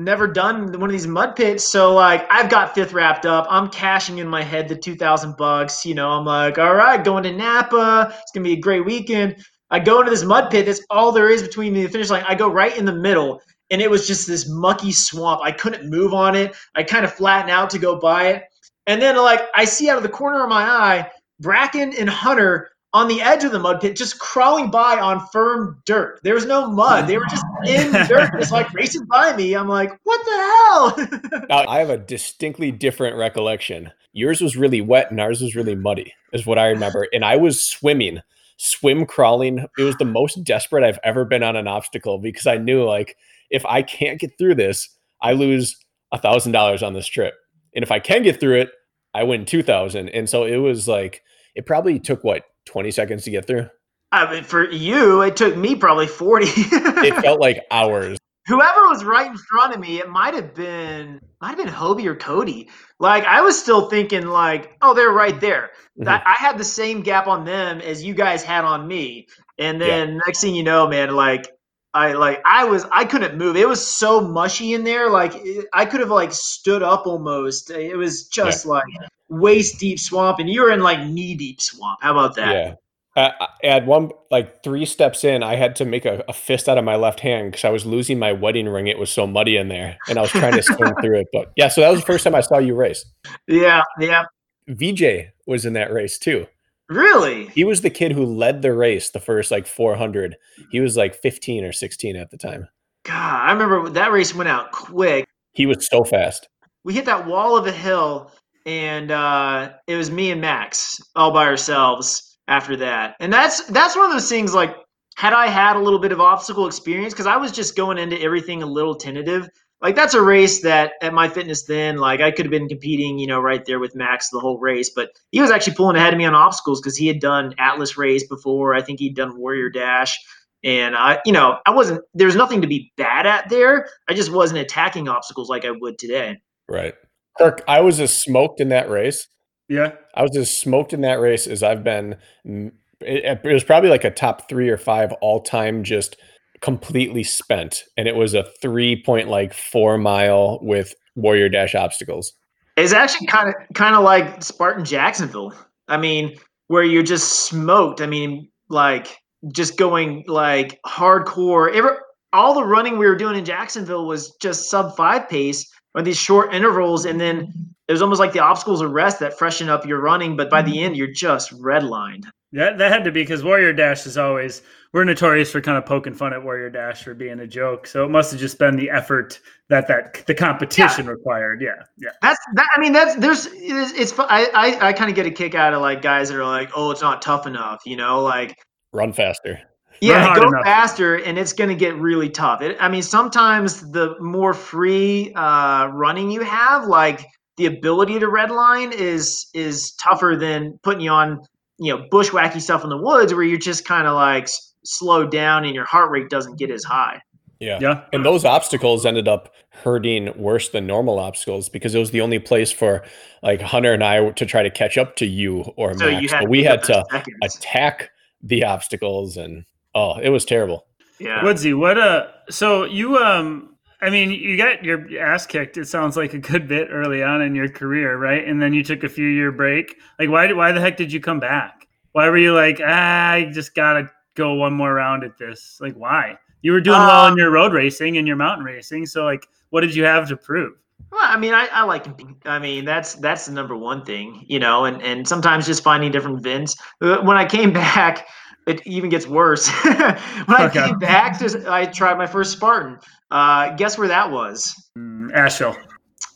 never done one of these mud pits. So like I've got fifth wrapped up. I'm cashing in my head the two thousand bucks. You know, I'm like, all right, going to Napa. It's gonna be a great weekend. I go into this mud pit. That's all there is between me and the finish line. I go right in the middle, and it was just this mucky swamp. I couldn't move on it. I kind of flatten out to go by it, and then like I see out of the corner of my eye, Brakken and Hunter on the edge of the mud pit, just crawling by on firm dirt. There was no mud. They were just in the dirt, just like racing by me. I'm like, what the hell? now, uh, I have a distinctly different recollection. Yours was really wet and ours was really muddy, is what I remember. And I was swimming, swim crawling. It was the most desperate I've ever been on an obstacle because I knew like if I can't get through this, I lose a thousand dollars on this trip. And if I can get through it, I win two thousand. And so it was like it probably took what 20 seconds to get through? I mean, for you, it took me probably 40. it felt like hours. Whoever was right in front of me, it might have been might have been Hobie or Cody. Like I was still thinking, like, oh, they're right there. Mm-hmm. I, I, had the same gap on them as you guys had on me. And then yeah. next thing you know, man, like I like I was I couldn't move. It was so mushy in there. Like I could have like stood up almost. It was just yeah. like waist deep swamp, and you were in like knee deep swamp. How about that? Yeah. Uh, at one like three steps in, I had to make a, a fist out of my left hand because I was losing my wedding ring. It was so muddy in there, and I was trying to swim through it. But yeah, so that was the first time I saw you race. Yeah, yeah. VJ was in that race too. Really? He was the kid who led the race the first like 400. He was like 15 or 16 at the time. God, I remember that race went out quick. He was so fast. We hit that wall of a hill and uh, it was me and Max all by ourselves after that. And that's that's one of those things like had I had a little bit of obstacle experience because I was just going into everything a little tentative. Like that's a race that at my fitness then, like I could have been competing, you know, right there with Max the whole race. But he was actually pulling ahead of me on obstacles because he had done Atlas race before. I think he'd done Warrior Dash. And I, you know, I wasn't there's nothing to be bad at there. I just wasn't attacking obstacles like I would today. Right. Kirk, I was as smoked in that race. Yeah. I was as smoked in that race as I've been. It, it was probably like a top three or five all time, just completely spent. And it was a three point like four mile with Warrior Dash obstacles. It's actually kind of kind of like Spartan Jacksonville. I mean, where you're just smoked. I mean, like just going like hardcore. Every, all the running we were doing in Jacksonville was just sub five pace or these short intervals, and then it was almost like the obstacles of rest that freshen up your running. But by the end, you're just redlined. Yeah, that had to be because Warrior Dash is always we're notorious for kind of poking fun at Warrior Dash for being a joke. So it must have just been the effort that that the competition yeah. required. Yeah, yeah. That's that. I mean, that's there's it's. it's I I, I kind of get a kick out of like guys that are like, oh, it's not tough enough. You know, like run faster. Yeah, go enough. faster, and it's going to get really tough. It, I mean, sometimes the more free uh, running you have, like the ability to redline, is is tougher than putting you on, you know, bushwhacky stuff in the woods where you're just kind of like slowed down and your heart rate doesn't get as high. Yeah. Yeah. And those obstacles ended up hurting worse than normal obstacles because it was the only place for like Hunter and I to try to catch up to you or so Max. You we had to seconds. attack the obstacles and Oh, it was terrible. Yeah. Woodsy, what uh so you um I mean, you got your ass kicked. It sounds like a good bit early on in your career, right? And then you took a few year break. Like, why? Why the heck did you come back? Why were you like, ah, I just gotta go one more round at this? Like, why? You were doing um, well in um, your road racing and your mountain racing. So, like, what did you have to prove? Well, I mean, I, I like. I mean, that's that's the number one thing, you know. And and sometimes just finding different vents. Uh, when I came back, it even gets worse. when I okay. came back, to, I tried my first Spartan. Uh, guess where that was? Mm, Asheville.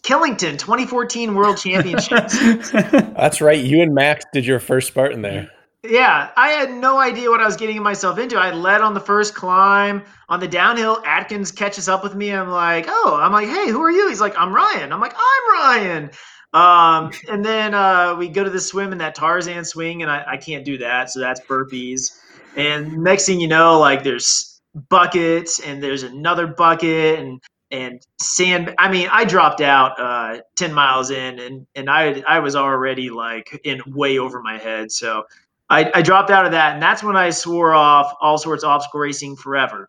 Killington, 2014 World Championships. That's right. You and Max did your first Spartan there. Yeah, I had no idea what I was getting myself into. I led on the first climb. On the downhill, Atkins catches up with me. I'm like, oh, I'm like, hey, who are you? He's like, I'm Ryan. I'm like, I'm Ryan. Um, and then uh, we go to the swim in that Tarzan swing, and I, I can't do that, so that's burpees. And next thing you know, like there's buckets, and there's another bucket, and and sand. I mean, I dropped out uh, ten miles in, and and I I was already like in way over my head. So I, I dropped out of that, and that's when I swore off all sorts of obstacle racing forever.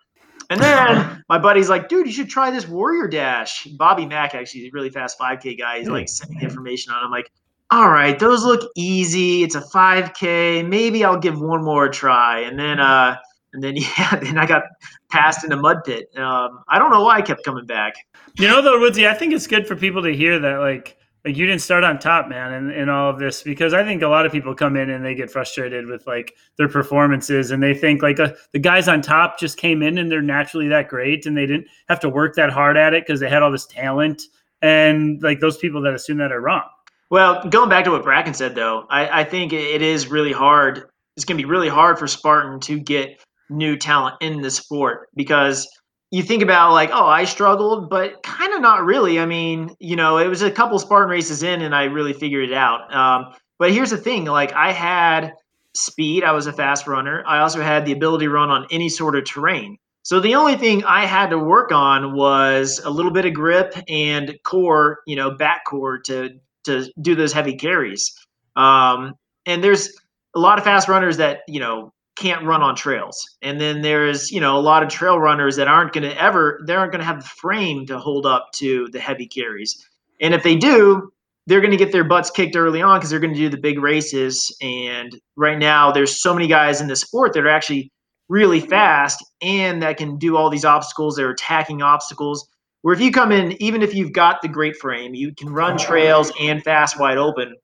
And then my buddy's like, dude, you should try this Warrior Dash. Bobby Mack, actually, he's a really fast 5K guy. He's like sending information on. I'm like, all right, those look easy. It's a 5K. Maybe I'll give one more try. And then, uh, and then yeah, then I got passed in a mud pit. Um, I don't know why I kept coming back. You know, though, Woodsy, I think it's good for people to hear that, like, like you didn't start on top, man, in, in all of this because I think a lot of people come in and they get frustrated with like their performances and they think like uh, the guys on top just came in and they're naturally that great and they didn't have to work that hard at it because they had all this talent and like those people that assume that are wrong. Well, going back to what Brakken said though, I, I think it is really hard. It's going to be really hard for Spartan to get new talent in the sport because you think about like, oh, I struggled, but kind of not really. I mean, you know, it was a couple Spartan races in, and I really figured it out. Um, but here's the thing: like, I had speed. I was a fast runner. I also had the ability to run on any sort of terrain. So the only thing I had to work on was a little bit of grip and core, you know, back core to to do those heavy carries. Um, and there's a lot of fast runners that you know can't run on trails. And then there's, you know, a lot of trail runners that aren't going to ever, they aren't going to have the frame to hold up to the heavy carries. And if they do, they're going to get their butts kicked early on because they're going to do the big races. And right now, there's so many guys in the sport that are actually really fast and that can do all these obstacles. They're attacking obstacles. Where if you come in, even if you've got the great frame, you can run trails and fast wide open.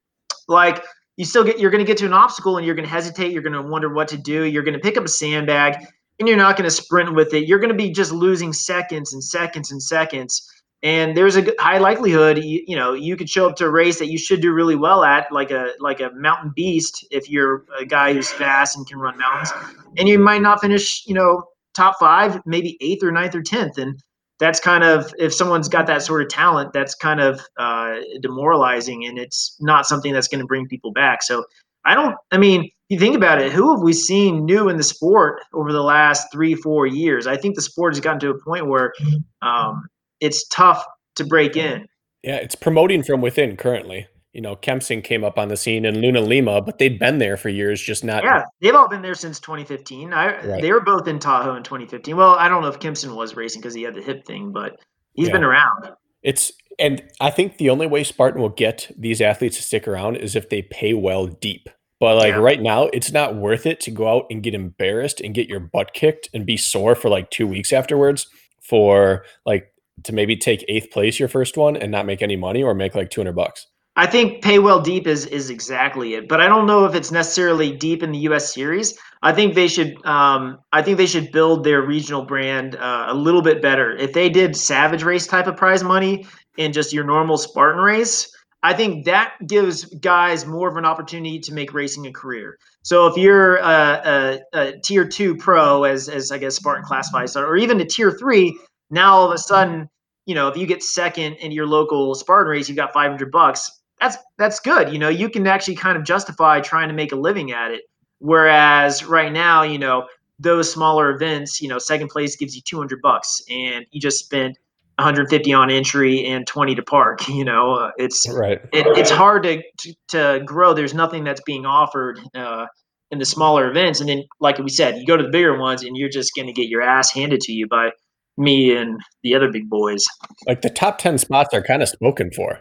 Like you still get you're going to get to an obstacle and you're going to hesitate you're going to wonder what to do you're going to pick up a sandbag and you're not going to sprint with it. You're going to be just losing seconds and seconds and seconds. And there's a high likelihood you, you know you could show up to a race that you should do really well at like a like a mountain beast if you're a guy who's fast and can run mountains. And you might not finish you know top five maybe eighth or ninth or tenth. And that's kind of if someone's got that sort of talent that's kind of uh, demoralizing and it's not something that's going to bring people back. So i don't i mean you think about it who have we seen new in the sport over the last three four years? I think the sport has gotten to a point where um, it's tough to break in. Yeah it's promoting from within currently you know, Kempson came up on the scene and Luna Lima, but they'd been there for years, just not. Yeah, they've all been there since 2015. I, right. They were both in Tahoe in 2015. Well, I don't know if Kempson was racing because he had the hip thing, but he's yeah. been around. It's and I think the only way Spartan will get these athletes to stick around is if they pay well deep. But like yeah. right now, it's not worth it to go out and get embarrassed and get your butt kicked and be sore for like two weeks afterwards for like to maybe take eighth place your first one and not make any money or make like 200 bucks. I think pay well deep is is exactly it, but I don't know if it's necessarily deep in the U.S. series. I think they should. Um, I think they should build their regional brand uh, a little bit better. If they did Savage Race type of prize money in just your normal Spartan race, I think that gives guys more of an opportunity to make racing a career. So if you're a, a, a tier two pro, as as I guess Spartan classifies, or even a tier three, now all of a sudden, you know, if you get second in your local Spartan race, you've got 500 bucks that's that's good. You know, you can actually kind of justify trying to make a living at it. Whereas right now, you know, those smaller events, you know, second place gives you 200 bucks and you just spent 150 on entry and 20 to park. You know, uh, it's right. It, it's hard to, to, to grow. There's nothing that's being offered uh, in the smaller events, and then, like we said, you go to the bigger ones, and you're just going to get your ass handed to you by me and the other big boys. Like the top 10 spots are kind of spoken for.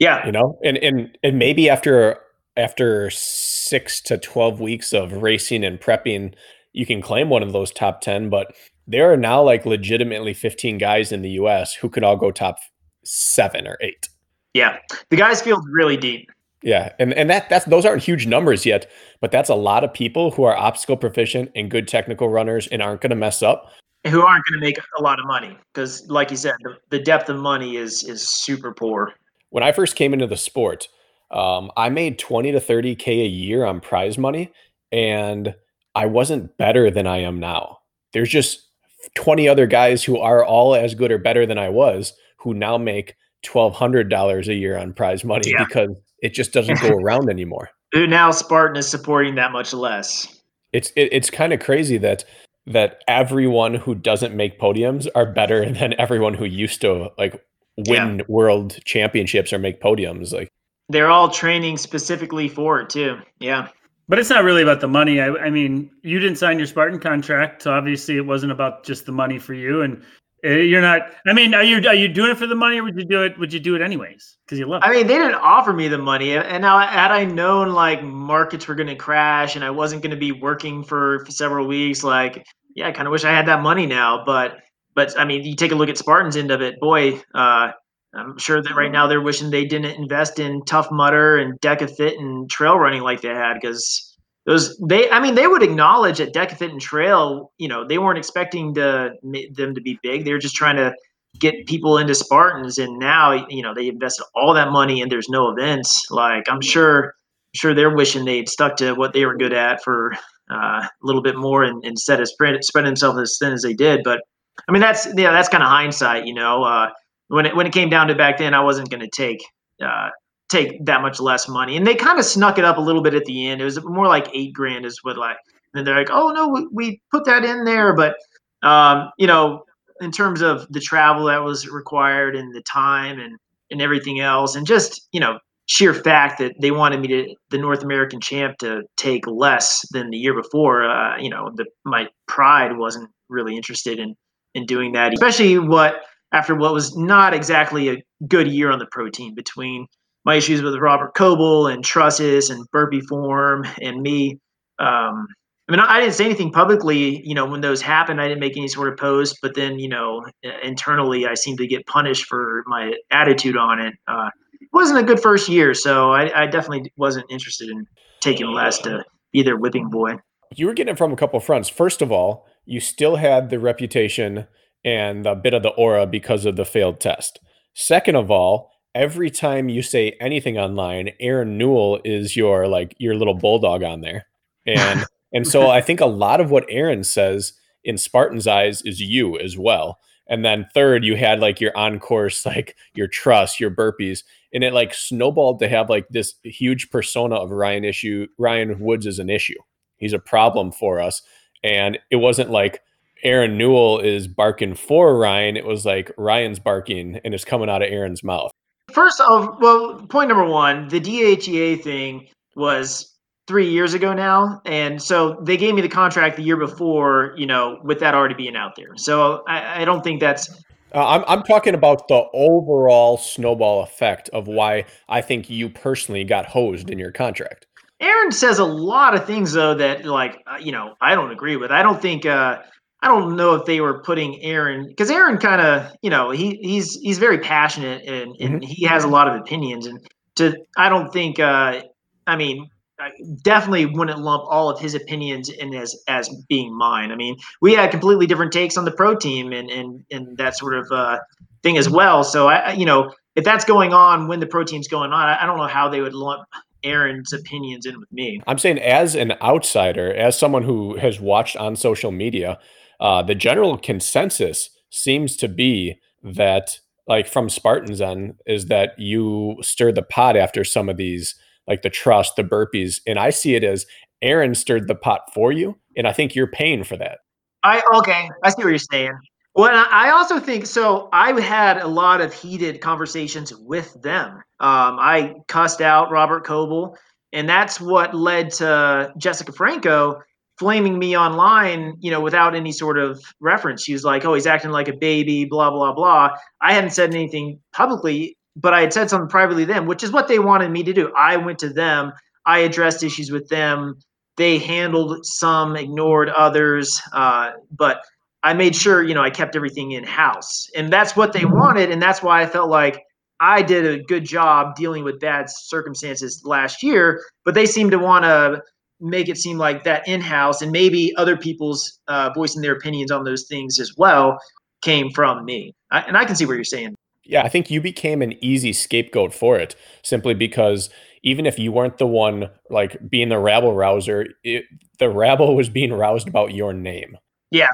Yeah. You know, and and and maybe after after 6 to 12 weeks of racing and prepping, you can claim one of those top 10, but there are now like legitimately 15 guys in the US who could all go top 7 or 8. Yeah. The guys feel really deep. Yeah, and and that that's those aren't huge numbers yet, but that's a lot of people who are obstacle proficient and good technical runners and aren't going to mess up. Who aren't going to make a lot of money because, like you said, the, the depth of money is is super poor when I first came into the sport, um, I made 20 to 30K a year on prize money, and I wasn't better than I am now. There's just 20 other guys who are all as good or better than I was who now make $1,200 a year on prize money yeah. because it just doesn't go around anymore. Now Spartan is supporting that much less. It's it, it's kind of crazy that that everyone who doesn't make podiums are better than everyone who used to like win yeah. world championships or make podiums. Like they're all training specifically for it too. Yeah. But it's not really about the money. I, I, mean, you didn't sign your Spartan contract, so obviously it wasn't about just the money for you. And eh, you're not. I mean, are you are you doing it for the money, or would you do it? Would you do it anyways because you love? It? I mean, they didn't offer me the money, and now had I known like markets were going to crash and I wasn't going to be working for, for several weeks, like yeah, I kind of wish I had that money now. But but I mean, you take a look at Spartan's end of it, boy. Uh, I'm sure that right now they're wishing they didn't invest in Tough Mudder and DEKA FIT and trail running like they had because those they I mean they would acknowledge that DEKA FIT and trail you know they weren't expecting to them to be big they were just trying to get people into Spartans and now you know they invested all that money and there's no events like I'm sure I'm sure they're wishing they'd stuck to what they were good at for uh, a little bit more and, instead of spread spread themselves as thin as they did but I mean that's yeah that's kind of hindsight you know. Uh, when it when it came down to back then, I wasn't going to take uh, take that much less money, and they kind of snuck it up a little bit at the end. It was more like eight grand is what like. And they're like, oh no, we, we put that in there, but um, you know, in terms of the travel that was required and the time and and everything else, and just you know sheer fact that they wanted me to the North American champ to take less than the year before, uh, you know, the my pride wasn't really interested in in doing that, especially what after what was not exactly a good year on the pro team between my issues with Robert Coble and Trusses and burpee form and me. Um, I mean, I didn't say anything publicly, you know, when those happened. I didn't make any sort of post, but then, you know, internally, I seemed to get punished for my attitude on it. Uh, it wasn't a good first year, so I, I, definitely wasn't interested in taking less to be their whipping boy. You were getting it from a couple of fronts. First of all, you still had the reputation and a bit of the aura because of the failed test. Second of all, every time you say anything online, Aaron Newell is your like your little bulldog on there. And and so I think a lot of what Aaron says in Spartan's eyes is you as well. And then third, you had like your on course, like your trust, your burpees, and it like snowballed to have like this huge persona of Ryan issue. Ryan Woods is an issue. He's a problem for us. And it wasn't like Aaron Newell is barking for Ryan, it was like Ryan's barking and it's coming out of Aaron's mouth. First of well, point number one, the DHEA thing was three years ago now, and so they gave me the contract the year before, you know, with that already being out there. So I, I don't think that's. Uh, I'm I'm talking about the overall snowball effect of why I think you personally got hosed in your contract. Aaron says a lot of things though that like uh, you know I don't agree with. I don't think uh, I don't know if they were putting Aaron because Aaron kind of, you know, he he's he's very passionate and, and mm-hmm. he has a lot of opinions. And to I don't think uh I mean I definitely wouldn't lump all of his opinions in as as being mine. I mean, we had completely different takes on the pro team and and and that sort of uh thing as well. So I you know, if that's going on when the pro team's going on, I, I don't know how they would lump Aaron's opinions in with me. I'm saying as an outsider, as someone who has watched on social media, uh, the general consensus seems to be that like from Spartans on is that you stir the pot after some of these like the trust, the burpees, and I see it as Aaron stirred the pot for you, and I think you're paying for that. I okay, I see what you're saying. Well, I also think so. I had a lot of heated conversations with them. Um, I cussed out Robert Coble, and that's what led to Jessica Franco flaming me online, you know, without any sort of reference. She was like, "Oh, he's acting like a baby," blah blah blah. I hadn't said anything publicly, but I had said something privately to them, which is what they wanted me to do. I went to them. I addressed issues with them. They handled some, ignored others, uh, but I made sure, you know, I kept everything in house, and that's what they wanted, and that's why I felt like I did a good job dealing with bad circumstances last year. But they seem to want to make it seem like that in-house and maybe other people's uh, voicing their opinions on those things as well came from me. I, and i can see where you're saying. Yeah i think you became an easy scapegoat for it simply because even if you weren't the one like being the rabble rouser it, the rabble was being roused about your name. Yeah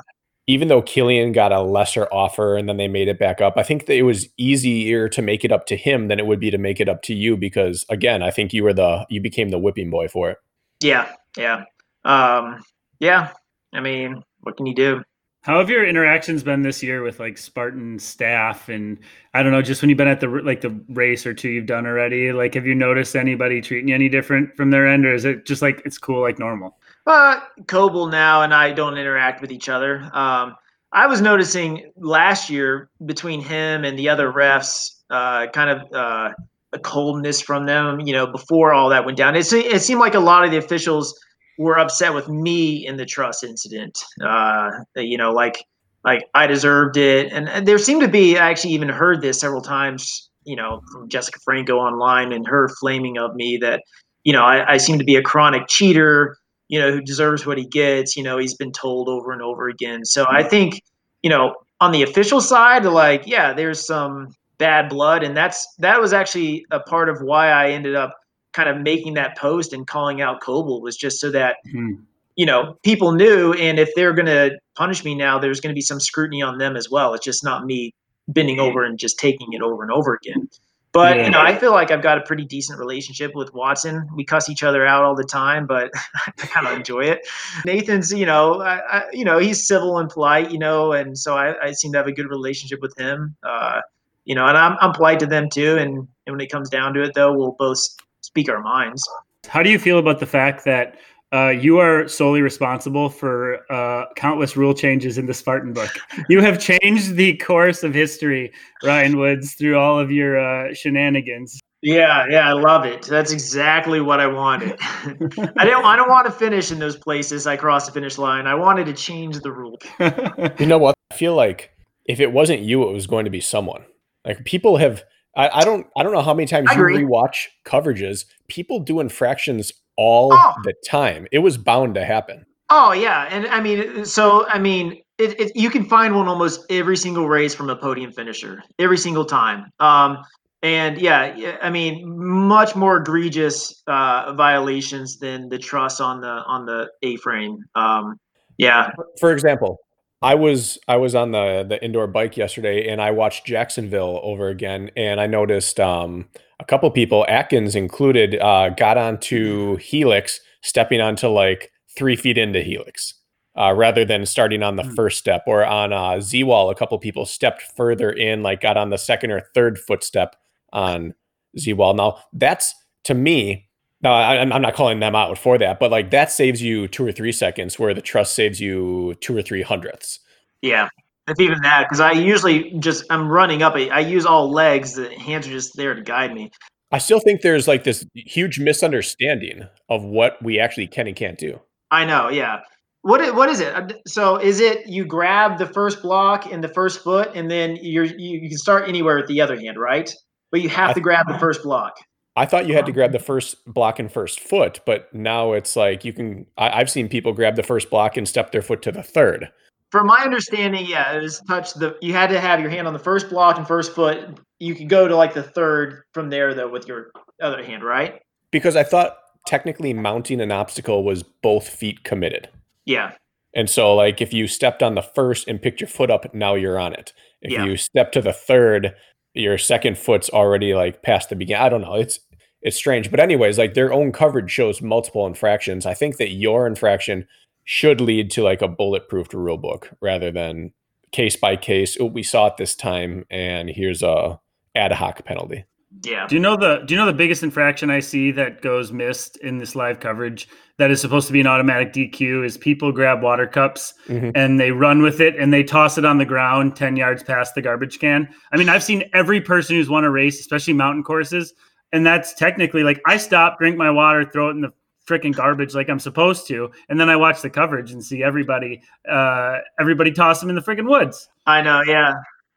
even though Killian got a lesser offer and then they made it back up, I think that it was easier to make it up to him than it would be to make it up to you because again, I think you were the you became the whipping boy for it. Yeah, yeah, um, yeah. I mean, what can you do? How have your interactions been this year with like Spartan staff and I don't know, just when you've been at the like the race or two you've done already? Like, have you noticed anybody treating you any different from their end, or is it just like it's cool like normal? Uh, Coble now and I don't interact with each other. Um, I was noticing last year between him and the other refs, uh, kind of uh, a coldness from them. You know, before all that went down, it, it seemed like a lot of the officials were upset with me in the truss incident. Uh, you know, like like I deserved it, and, and there seemed to be. I actually even heard this several times. You know, from Jessica Franco online and her flaming of me that you know I, I seem to be a chronic cheater. You know, who deserves what he gets. You know, he's been told over and over again. So I think you know on the official side, like yeah, there's some bad blood, and that's that was actually a part of why I ended up kind of making that post and calling out Coble was just so that mm-hmm. you know people knew, and if they're going to punish me now, there's going to be some scrutiny on them as well. It's just not me bending over and just taking it over and over again. But yeah. you know, I feel like I've got a pretty decent relationship with Watson. We cuss each other out all the time, but I kind of enjoy it. Nathan's, you know, I, I, you know, he's civil and polite, you know, and so I, I seem to have a good relationship with him. Uh, you know, and I'm I'm polite to them too. And, and when it comes down to it, though, we'll both speak our minds. How do you feel about the fact that uh, you are solely responsible for uh, countless rule changes in the Spartan book? you have changed the course of history, Ryan Woods, through all of your uh, shenanigans. Yeah, yeah, I love it. That's exactly what I wanted. I didn't. I don't want to finish in those places I crossed the finish line. I wanted to change the rule. you know what? I feel like if it wasn't you, it was going to be someone. Like people have I, I don't I don't know how many times you rewatch coverages. People do infractions all oh. the time. It was bound to happen. Oh yeah, and I mean, so I mean, it, it, you can find one almost every single race from a podium finisher, every single time. Um, and yeah, I mean, much more egregious uh, violations than the truss on the on the A frame. Um, yeah. For example, I was I was on the the indoor bike yesterday and I watched Jacksonville over again and I noticed um, a couple people, Atkins included, uh, got onto Helix, stepping onto like three feet into Helix. Uh, rather than starting on the mm. first step or on uh, Z wall, a couple people stepped further in, like got on the second or third footstep on Z wall. Now that's to me now I, am not calling them out for that, but like that saves you two or three seconds, where the trust saves you two or three hundredths. Yeah, if even that, because I usually just I'm running up. I use all legs. The hands are just there to guide me. I still think there's like this huge misunderstanding of what we actually can and can't do. I know. Yeah. What is, what is it? So is it you grab the first block in the first foot, and then you're you, you can start anywhere with the other hand, right? But you have to grab the first block. I thought you had to uh-huh. grab the first block and first foot, but now it's like you can. I, have seen people grab the first block and step their foot to the third. From my understanding, yeah, it was touch the. You had to have your hand on the first block and first foot. You could go to like the third from there though with your other hand, right? Because I thought technically mounting an obstacle was both feet committed. Yeah. And so, like, if you stepped on the first and picked your foot up, now you're on it. If yeah. you step to the third, your second foot's already like past the beginning. I don't know. It's it's strange. But anyways, like their own coverage shows multiple infractions. I think that your infraction should lead to like a bulletproof rule book rather than case by case. Oh, we saw it this time, and here's a ad hoc penalty. Yeah. Do you know the Do you know the biggest infraction I see that goes missed in this live coverage that is supposed to be an automatic DQ is people grab water cups mm-hmm. and they run with it and they toss it on the ground ten yards past the garbage can. I mean, I've seen every person who's won a race, especially mountain courses, and that's technically like I stop, drink my water, throw it in the freaking garbage like I'm supposed to, and then I watch the coverage and see everybody, uh, everybody toss them in the freaking woods. I know, yeah.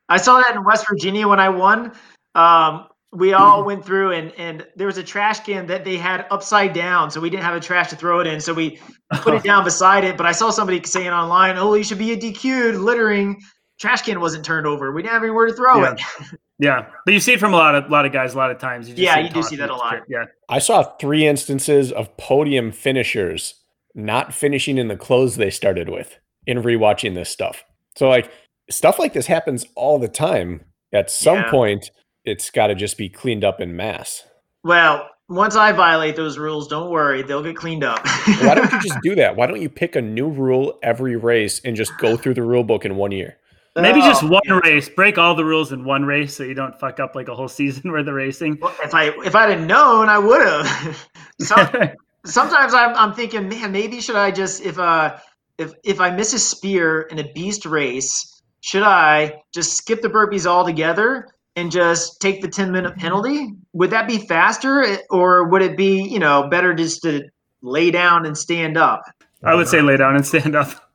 I saw that in West Virginia when I won. Um, we all went through and and there was a trash can that they had upside down, so we didn't have a trash to throw it in, so we put it down beside it. But I saw somebody saying online, "Oh, you should be a DQ'd littering." Trash can wasn't turned over. We didn't have anywhere to throw yeah. it. Yeah, but you see it from a lot of lot of guys a lot of times. You yeah, you do see that a lot. Yeah, I saw three instances of podium finishers not finishing in the clothes they started with in rewatching this stuff. So like stuff like this happens all the time. At some yeah. point, it's got to just be cleaned up in mass. Well, once I violate those rules, don't worry, they'll get cleaned up. Why don't you just do that? Why don't you pick a new rule every race and just go through the rule book in one year? Maybe just one yeah. race. Break all the rules in one race so you don't fuck up like a whole season worth of racing. Well, if I if I'd have known, I would have. Some, sometimes I'm I'm thinking, man, maybe should I just if uh if if I miss a spear in a beast race, should I just skip the burpees altogether and just take the 10 minute penalty? Would that be faster or would it be, you know, better just to lay down and stand up? I would say lay down and stand up.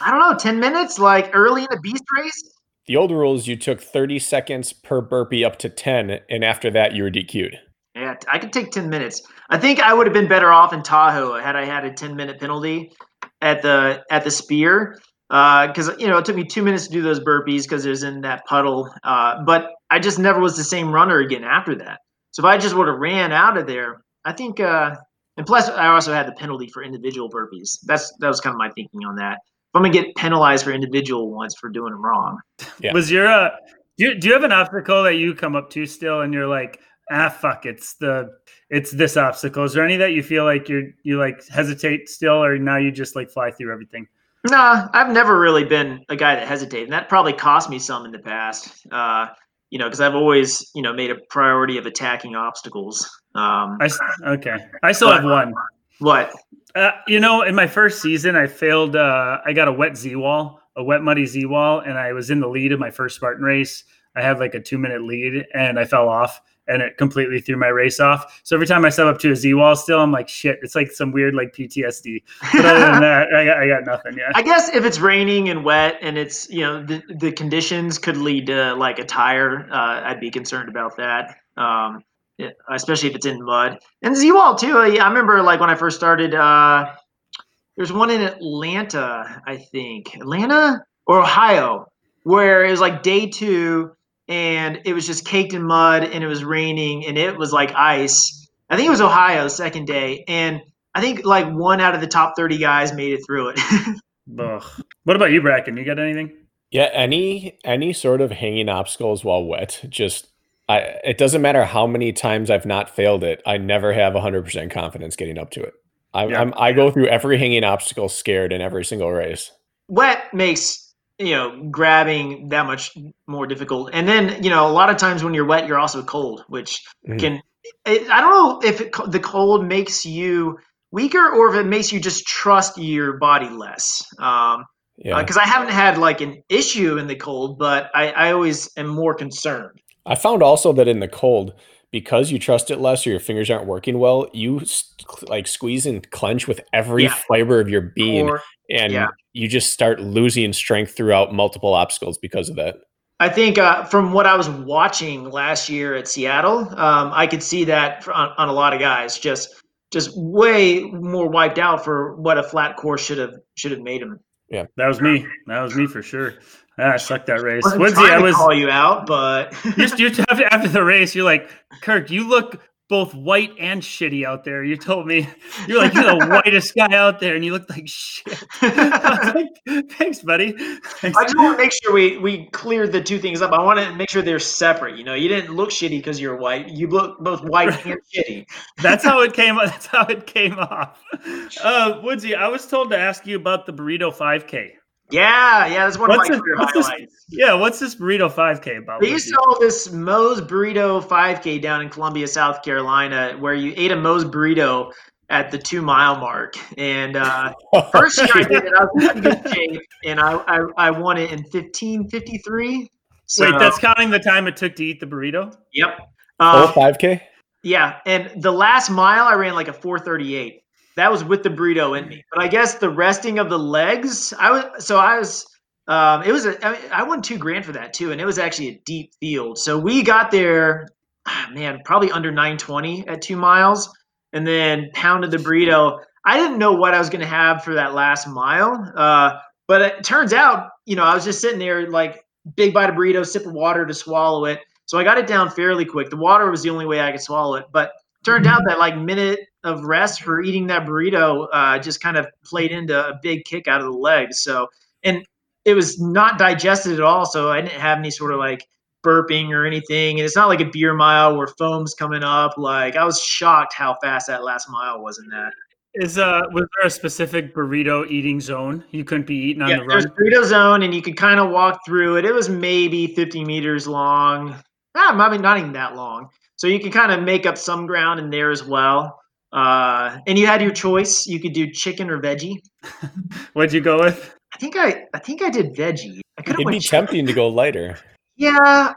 I don't know, 10 minutes like early in a beast race? The old rules, you took 30 seconds per burpee up to 10, and after that, you were DQ'd. Yeah, I could take 10 minutes. I think I would have been better off in Tahoe had I had a 10 minute penalty at the at the spear. Because you know it took me two minutes to do those burpees because it was in that puddle. Uh, but I just never was the same runner again after that. So if I just would have ran out of there, I think. Uh, and plus, I also had the penalty for individual burpees. That's that was kind of my thinking on that. If I'm gonna get penalized for individual ones for doing them wrong, Yeah. Was your uh do you, do you have an obstacle that you come up to still and you're like, ah fuck, it's the it's this obstacle. Is there any that you feel like you're you like hesitate still or now you just like fly through everything? Nah, I've never really been a guy that hesitated, and that probably cost me some in the past. Uh, you know, because I've always, you know, made a priority of attacking obstacles. Um, I s- okay. I still have one. what? Uh, you know, in my first season, I failed. Uh, I got a wet Z wall, a wet muddy Z wall, and I was in the lead of my first Spartan race. I had like a two minute lead, and I fell off, and it completely threw my race off. So every time I step up to a Z wall, still I'm like, shit. It's like some weird like PTSD. But other than that, I got, I got nothing. Yeah. I guess if it's raining and wet and it's you know the the conditions could lead to like a tire, uh, I'd be concerned about that. Um, especially if it's in mud and Z-Wall too. I, I remember like when I first started. Uh, there's one in Atlanta, I think, Atlanta or Ohio, where it was like day two and it was just caked in mud and it was raining and it was like ice. I think it was Ohio the second day and. I think like one out of the top 30 guys made it through it. Ugh. What about you, Brakken? You got anything? Yeah, any any sort of hanging obstacles while wet, just I it doesn't matter how many times I've not failed it. I never have 100% confidence getting up to it. I, Yeah. I'm I go through every hanging obstacle scared in every single race. Wet makes you know grabbing that much more difficult. And then you know a lot of times when you're wet, you're also cold, which Mhm. can it, I don't know if it, the cold makes you weaker or if it makes you just trust your body less. Um, Yeah, because I haven't had like an issue in the cold, but I, I always am more concerned. I found also that in the cold, because you trust it less or your fingers aren't working well, you like squeeze and clench with every Yeah. fiber of your being, Or and yeah. you just start losing strength throughout multiple obstacles because of that. I think uh, from what I was watching last year at Seattle, um, I could see that on, on a lot of guys just just way more wiped out for what a flat course should have should have made them. Yeah, that was me. That was me for sure. Ah, I sucked that race. Wasn't Woodsy, trying I to was. call you out, but you, you after, after the race, you're like, Kirk, you look both white and shitty out there. You told me you're like you're the whitest guy out there, and you look like shit. I was like, Thanks, buddy. Thanks. I just want to make sure we we cleared the two things up. I want to make sure they're separate. You know, you didn't look shitty because you're white. You look both white and shitty. That's how it came. That's how it came off. Uh, Woodsy, I was told to ask you about the burrito 5K. Yeah, yeah, that's one What's of my this- career what's this- highlights. Yeah, what's this burrito 5K about? They used to hold this Moe's Burrito 5K down in Columbia, South Carolina, where you ate a Moe's Burrito at the two mile mark. And uh, first year I did it, I was in good shape, and I, I, I won it in 1553. So, Wait, that's counting the time it took to eat the burrito. yep. Full Um, 5K? yeah, and the last mile I ran like a 438. That was with the burrito in me. But I guess the resting of the legs, I was so I was um it was a I, mean, I won 2 grand for that too and it was actually a deep field. So we got there ah, man, probably under 920 at 2 miles and then pounded the burrito. I didn't know what I was going to have for that last mile. Uh but it turns out, you know, I was just sitting there like big bite of burrito, sip of water to swallow it. So I got it down fairly quick. The water was the only way I could swallow it. But turned out that like minute of rest for eating that burrito uh, just kind of played into a big kick out of the legs. So and it was not digested at all. So I didn't have any sort of like burping or anything, and it's not like a beer mile where foam's coming up. Like I was shocked how fast that last mile was in that. Is uh was there a specific burrito eating zone you couldn't be eating on yeah, the there's run? burrito zone, and you could kind of walk through it. It was maybe 50 meters long. Ah, maybe not even that long. So you can kind of make up some ground in there as well. Uh, and you had your choice. You could do chicken or veggie. What'd you go with? I think I, I think I did veggie. I could have It'd be went chicken. tempting to go lighter. Yeah, I,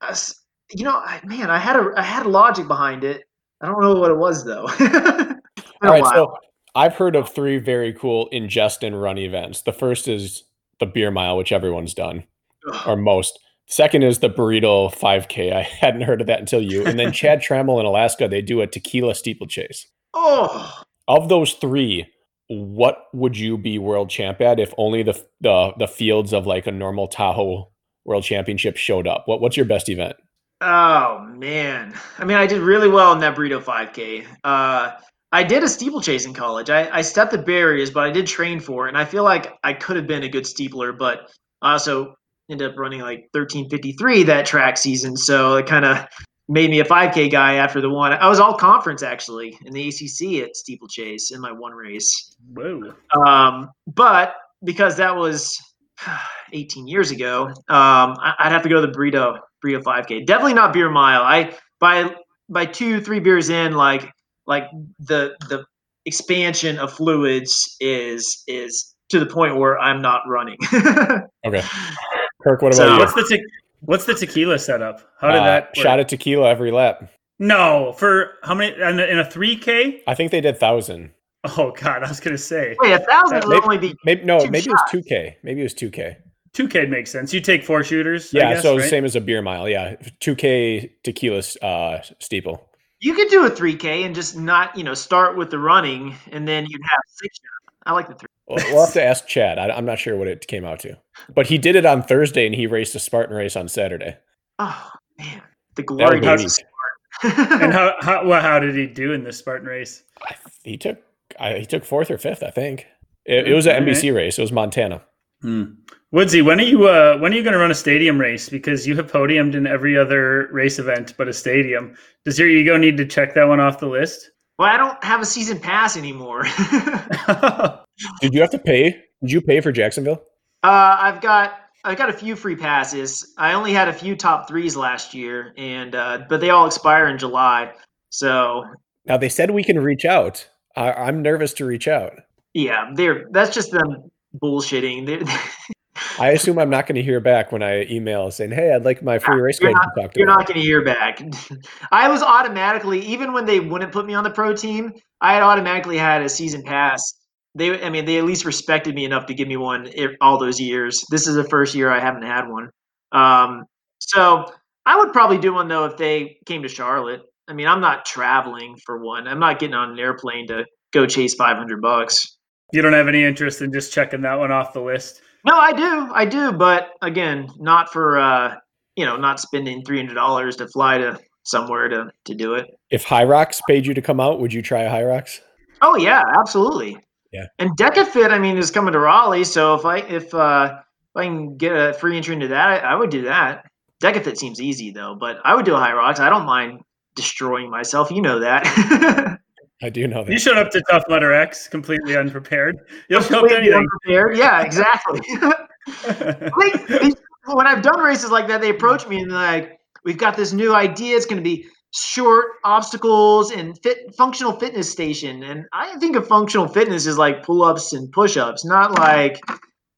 I s- you know, I, man, I had a, I had logic behind it. I don't know what it was though. Been All a right, while. so I've heard of three very cool ingest and run events. The first is the beer mile, which everyone's done, or most. Second is the burrito 5K. I hadn't heard of that until you. And then Chad Trammell in Alaska, they do a tequila steeplechase. oh, Of those three, what would you be world champ at if only the the the fields of like a normal Tahoe World Championship showed up? What what's your best event? oh man. I mean, I did really well in that burrito 5K. Uh, I did a steeplechase in college. I, I stepped the barriers, but I did train for it, and I feel like I could have been a good steepler, but I also ended up running like 1353 that track season, so it kind of made me a 5K guy after the one. I was all conference actually in the ACC at steeplechase in my one race. Whoa. Um, but because that was 18 years ago, um, I- I'd have to go to the burrito burrito 5K. Definitely not beer mile. I by by two three beers in, like like the the expansion of fluids is is to the point where I'm not running. Okay. Kirk, what about So- you? What's the te- what's the tequila setup? How did Uh, that work? shot of tequila every lap? No, for how many in a, in a 3K? I think they did thousand. Oh god, I was going to say Wait, a thousand That would may- only be Maybe no, Two maybe it was two K. Maybe it was two K. 2K makes sense. You take four shooters, I Yeah, guess, so right? same as a beer mile. Yeah, two K tequila uh, steeple. you could do a 3K and just not, you know, start with the running and then you'd have six shots. I like the three. We'll, we'll have to ask Chad. I, I'm not sure what it came out to, but he did it on Thursday and he raced a Spartan race on Saturday. Oh man, the glory days. unique. of and how how well, how did he do in the Spartan race? I, he took I, he took fourth or fifth, I think. It, it was an Okay. NBC race. It was Montana. Woodsy, when are you uh, when are you going to run a stadium race? Because you have podiumed in every other race event but a stadium. Does your ego need to check that one off the list? Well, I don't have a season pass anymore. uh, Did you have to pay? Did you pay for Jacksonville? I've got I've got a few free passes. I only had a few top threes last year, and uh, but they all expire in July. So Now they said we can reach out. I, I'm nervous to reach out. yeah, they're that's just them bullshitting. They're, I assume I'm not going to hear back when I email saying, "Hey, I'd like my free race You're card you talked You're about." not going to hear back. I was automatically, even when they wouldn't put me on the pro team, I had automatically had a season pass. They, I mean, they at least respected me enough to give me one all those years. This is the first year I haven't had one. Um, so I would probably do one though if they came to Charlotte. I mean, I'm not traveling for one. I'm not getting on an airplane to go chase 500 bucks. you don't have any interest in just checking that one off the list. No, I do, I do, but again, not for uh, you know, not spending three hundred dollars to fly to somewhere to to do it. If HYROX paid you to come out, would you try a HYROX? Oh yeah, absolutely. Yeah. And DEKA FIT, I mean, is coming to Raleigh, so if I if uh if I can get a free entry into that, I, I would do that. DEKA FIT seems easy though, but I would do a HYROX. I don't mind destroying myself. You know that. I do know that. You showed up to Tough Mudder X completely unprepared. You'll show up to anything. unprepared. Yeah, exactly. Like, they- when I've done races like that, they approach me and they're like, "We've got this new idea. It's going to be short obstacles and fit functional fitness station." And I think of functional fitness as like pull-ups and push-ups, not like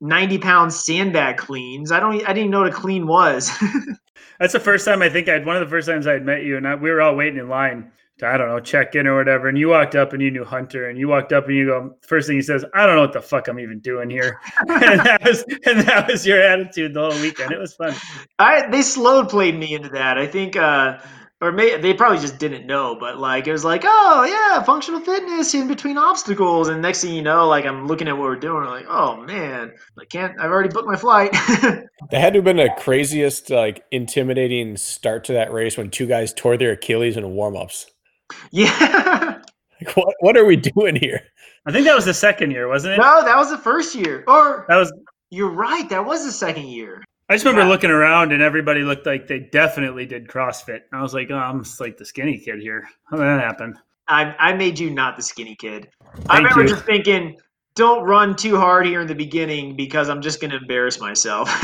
ninety pound sandbag cleans. I don't. I didn't even know what a clean was. That's the first time I think I'd one of the first times I'd met you, and I, we were all waiting in line to I don't know check in or whatever. And you walked up and you knew Hunter, and you walked up and you go first thing he says, "I don't know what the fuck I'm even doing here," and that was and that was your attitude the whole weekend. It was fun. I they slow played me into that. I think, uh, or may, they probably just didn't know, but like it was like, oh yeah, functional fitness in between obstacles, and next thing you know, like I'm looking at what we're doing, I'm like, oh man, I can't. I've already booked my flight. That had to have been the craziest, like, intimidating start to that race when two guys tore their Achilles in warm ups. Yeah. Like, what, what are we doing here? I think that was the second year, wasn't it? no, that was the first year. Or That was you're right, that was the second year. I just remember Yeah. looking around and everybody looked like they definitely did CrossFit. And I was like, oh, I'm just like the skinny kid here. How did that happen? I, I made you not the skinny kid. I remember you. just thinking, don't run too hard here in the beginning because I'm just going to embarrass myself.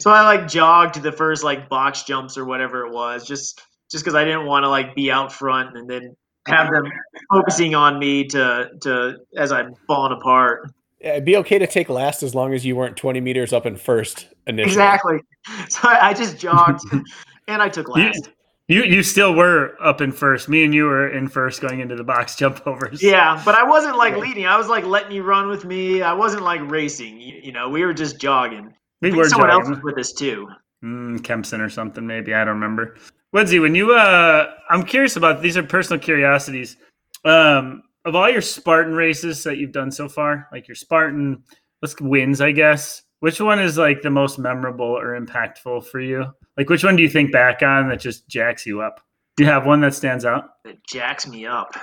so I like jogged the first like box jumps or whatever it was, just just because I didn't want to like be out front and then have them focusing on me to to as I'm falling apart. Yeah, It'd be okay to take last as long as you weren't 20 meters up in first initially. Exactly. So I, I just jogged and I took last. you you still were up in first. Me and you were in first going into the box jump overs. Yeah, but I wasn't like leading. I was like letting you run with me. I wasn't like racing. You, you know, we were just jogging. we I think were someone else was with us too. Mm, Kempson or something, maybe. I don't remember. Woodsy, when you, uh, I'm curious about these are personal curiosities. Um, of all your Spartan races that you've done so far, like your Spartan, let's wins, I guess. Which one is like the most memorable or impactful for you? Like, which one do you think back on that just jacks you up? Do you have one that stands out? That jacks me up.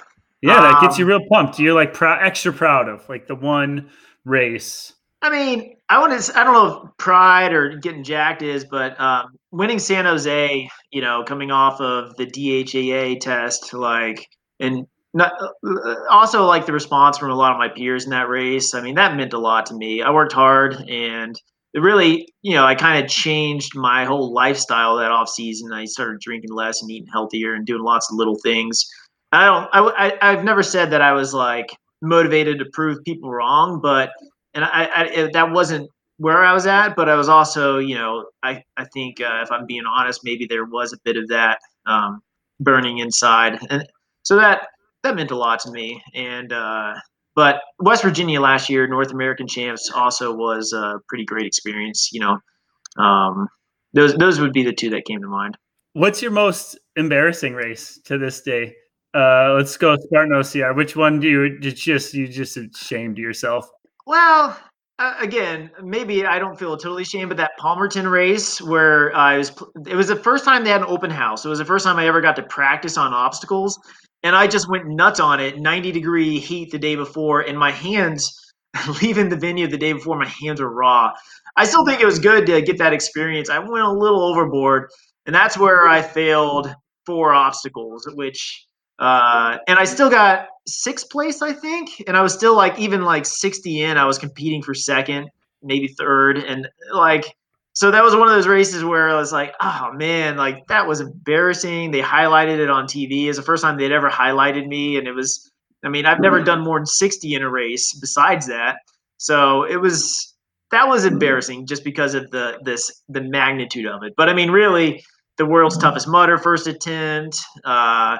Yeah, that gets you Um, real pumped. You're like extra proud of like the one race. I mean, I want to. I don't know if pride or getting jacked is, but um, winning San Jose, you know, coming off of the DHEA test, like, and not, uh, also like the response from a lot of my peers in that race. I mean, that meant a lot to me. I worked hard, and it really, you know, I kind of changed my whole lifestyle that off season. I started drinking less and eating healthier and doing lots of little things. I don't. I, I I've never said that I was like motivated to prove people wrong, but and I, I that wasn't where I was at, but I was also, you know, I I think uh, if I'm being honest, maybe there was a bit of that um, burning inside, and so that that meant a lot to me. And uh, but West Virginia last year, North American champs, also was a pretty great experience. You know, um, those those would be the two that came to mind. What's your most embarrassing race to this day? Uh, let's go Spartan OCR. Which one do you did just you just ashamed yourself? Well, uh, again, maybe I don't feel totally ashamed, but that Palmerton race where I was, it was the first time they had an open house. It was the first time I ever got to practice on obstacles. And I just went nuts on it, 90 degree heat the day before, and my hands, leaving the venue the day before, my hands were raw. I still think it was good to get that experience. I went a little overboard, and that's where I failed four obstacles, which uh, and I still got sixth place, I think, and I was still like even like 60 in. I was competing for second, maybe third, and like so that was one of those races where I was like, oh man, like that was embarrassing. They highlighted it on TV. It was the first time they'd ever highlighted me, and it was. I mean, I've never done more than 60 in a race besides that, so it was that was embarrassing just because of the this the magnitude of it. But I mean, really, the world's toughest Mudder first attempt. Uh,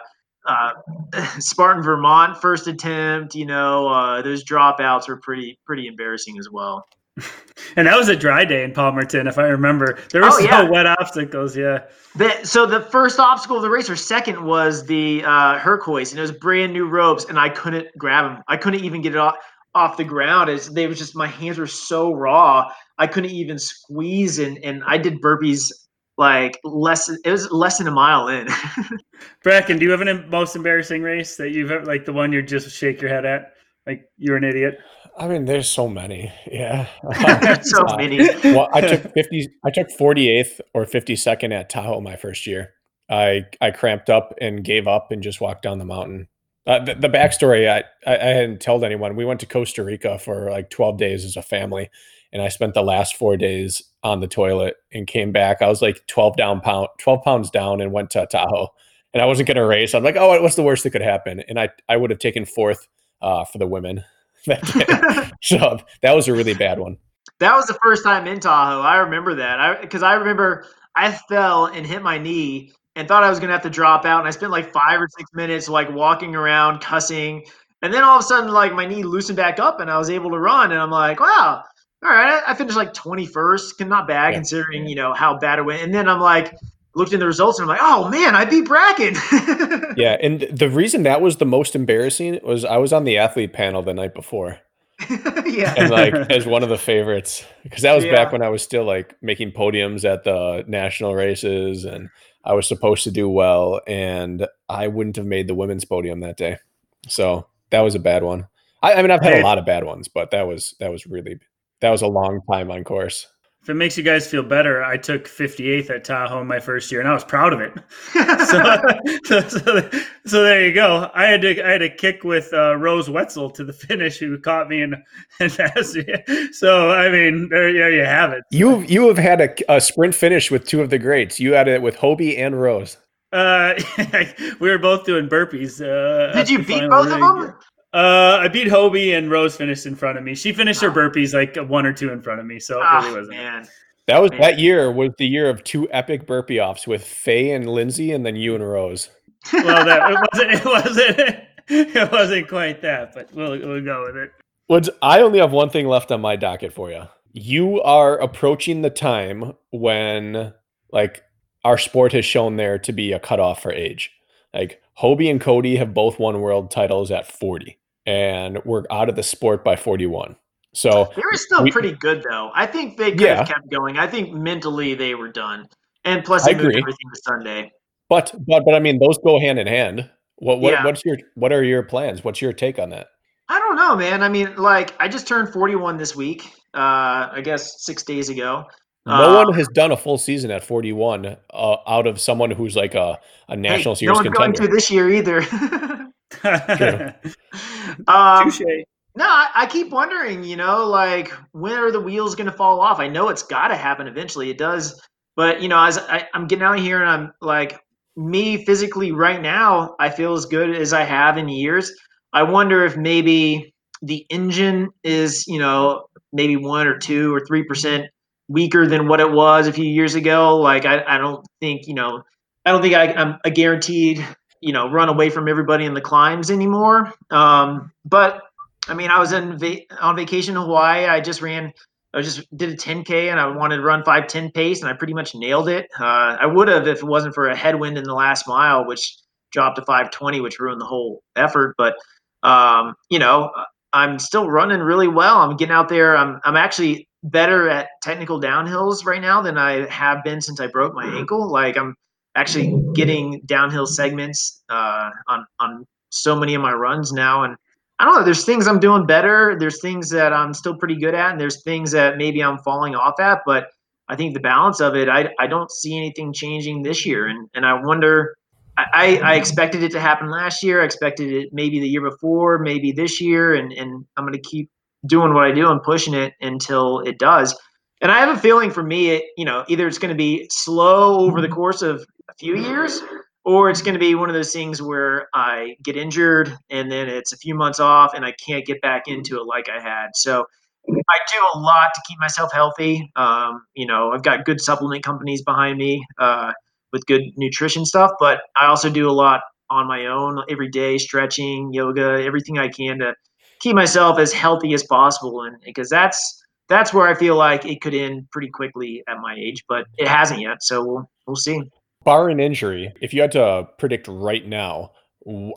uh, Spartan Vermont first attempt. You know, uh, those dropouts were pretty pretty embarrassing as well. And that was a dry day in Palmerton, if I remember. There were Oh, no yeah. wet obstacles. Yeah. The, so the first obstacle of the race, or second, was the uh, Hercules, and it was brand new ropes, and I couldn't grab them. I couldn't even get it off off the ground. It's, they was just my hands were so raw, I couldn't even squeeze, and and I did burpees like less. It was less than a mile in. Brakken, do you have an most embarrassing race that you've ever, like the one you just shake your head at? Like you're an idiot. I mean, there's so many. Yeah. so Uh, many. well, I took 50 I took 48th or 52nd at Tahoe my first year. I I cramped up and gave up and just walked down the mountain. Uh, the, the backstory I, I I hadn't told anyone. We went to Costa Rica for like 12 days as a family, and I spent the last four days on the toilet and came back. I was like 12 down pound 12 pounds down and went to Tahoe. And I wasn't gonna race. I'm like, oh, what's the worst that could happen? And I I would have taken fourth uh, for the women that day. so that was a really bad one. That was the first time in Tahoe. I remember that. I because I remember I fell and hit my knee and thought I was gonna have to drop out. And I spent like five or six minutes like walking around, cussing. And then all of a sudden, like my knee loosened back up and I was able to run. And I'm like, wow, all right. I finished like 21st, not bad Yeah. considering you know how bad it went. And then I'm like, looked in the results and I'm like, oh man, I beat Brakken. Yeah, and the reason that was the most embarrassing was I was on the athlete panel the night before, yeah. and like as one of the favorites because that was Yeah. back when I was still like making podiums at the national races, and I was supposed to do well, and I wouldn't have made the women's podium that day, so that was a bad one. I, I mean, I've had a lot of bad ones, but that was that was really that was a long time on course. if it makes you guys feel better, I took 58th at Tahoe my first year, and I was proud of it. so, so, so, so, there you go. I had to I had to kick with uh, Rose Wetzel to the finish, who caught me and and passed me. So I mean, there, there you have it. You you have had a, a sprint finish with two of the greats. You had it with Hobie and Rose. Uh, we were both doing burpees. Uh, Did you beat both of them? Uh, I beat Hobie and Rose finished in front of me. She finished her burpees like one or two in front of me, so it really wasn't. man. That was Man. that year was the year of two epic burpee offs with Faye and Lindsay, and then you and Rose. Well, that it wasn't. It wasn't. It wasn't quite that, but we'll we'll go with it. Woods, I only have one thing left on my docket for you. You are approaching the time when, like, our sport has shown there to be a cutoff for age. Like, Hobie and Cody have both won world titles at 40, and we're out of the sport by 41. So, They were still We- pretty good though. I think they could Yeah. have kept going. I think mentally they were done. And plus I they moved agree. everything to Sunday. but but but I mean, those go hand in hand. What what Yeah. what's your what are your plans? What's your take on that? I don't know, man. I mean, like I just turned 41 this week. Uh I guess 6 days ago. No Uh, one has done a full season at 41 uh, out of someone who's like a, a hey, national no series one's going contender. to this year either. um. No, I, I keep wondering, you know, like when are the wheels going to fall off? I know it's got to happen eventually. It does, but you know, as I, I'm getting out of here and I'm like, me physically right now, I feel as good as I have in years. I wonder if maybe the engine is, you know, maybe one or two or three percent weaker than what it was a few years ago. Like, I, I don't think, you know, I don't think I, I'm a guaranteed, you know, run away from everybody in the climbs anymore. Um, but I mean, I was in va- on vacation in Hawaii. I just ran, I just did a 10k, and I wanted to run 5:10 pace, and I pretty much nailed it. Uh, I would have if it wasn't for a headwind in the last mile, which dropped to 5:20, which ruined the whole effort. But um, you know, I'm still running really well. I'm getting out there. I'm I'm actually better at technical downhills right now than I have been since I broke my ankle. Like I'm actually getting downhill segments uh, on on so many of my runs now, and I don't know. There's things I'm doing better. There's things that I'm still pretty good at, and there's things that maybe I'm falling off at. But I think the balance of it, I, I don't see anything changing this year, and and I wonder. I, I expected it to happen last year. I expected it maybe the year before, maybe this year, and and I'm going to keep doing what I do and pushing it until it does. And I have a feeling for me, it, you know, either it's going to be slow over the course of few years, or it's going to be one of those things where I get injured and then it's a few months off and I can't get back into it like I had. So I do a lot to keep myself healthy. Um, you know, I've got good supplement companies behind me uh, with good nutrition stuff, but I also do a lot on my own every day, stretching, yoga, everything I can to keep myself as healthy as possible. And because that's that's where I feel like it could end pretty quickly at my age, but it hasn't yet. So we'll we'll see. Bar an injury, if you had to predict right now,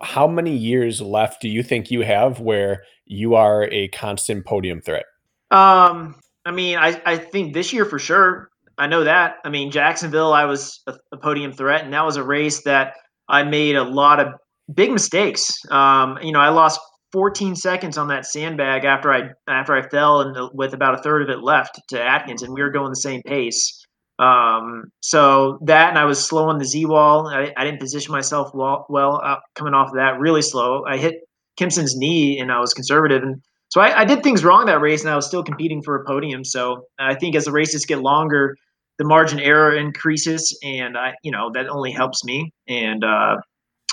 how many years left do you think you have where you are a constant podium threat? Um, I mean, I, I think this year for sure. I know that. I mean, Jacksonville, I was a, a podium threat, and that was a race that I made a lot of big mistakes. Um, you know, I lost 14 seconds on that sandbag after I after I fell and with about a third of it left to Atkins, and we were going the same pace. Um, so that, and I was slow on the Z wall. I, I didn't position myself well, well uh, coming off of that. Really slow. I hit Kempson's knee, and I was conservative, and so I, I did things wrong that race, and I was still competing for a podium. So I think as the races get longer, the margin error increases, and I, you know, that only helps me. And uh,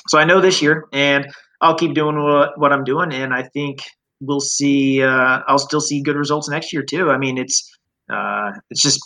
so I know this year, and I'll keep doing what, what I'm doing, and I think we'll see. Uh, I'll still see good results next year too. I mean, it's uh, it's just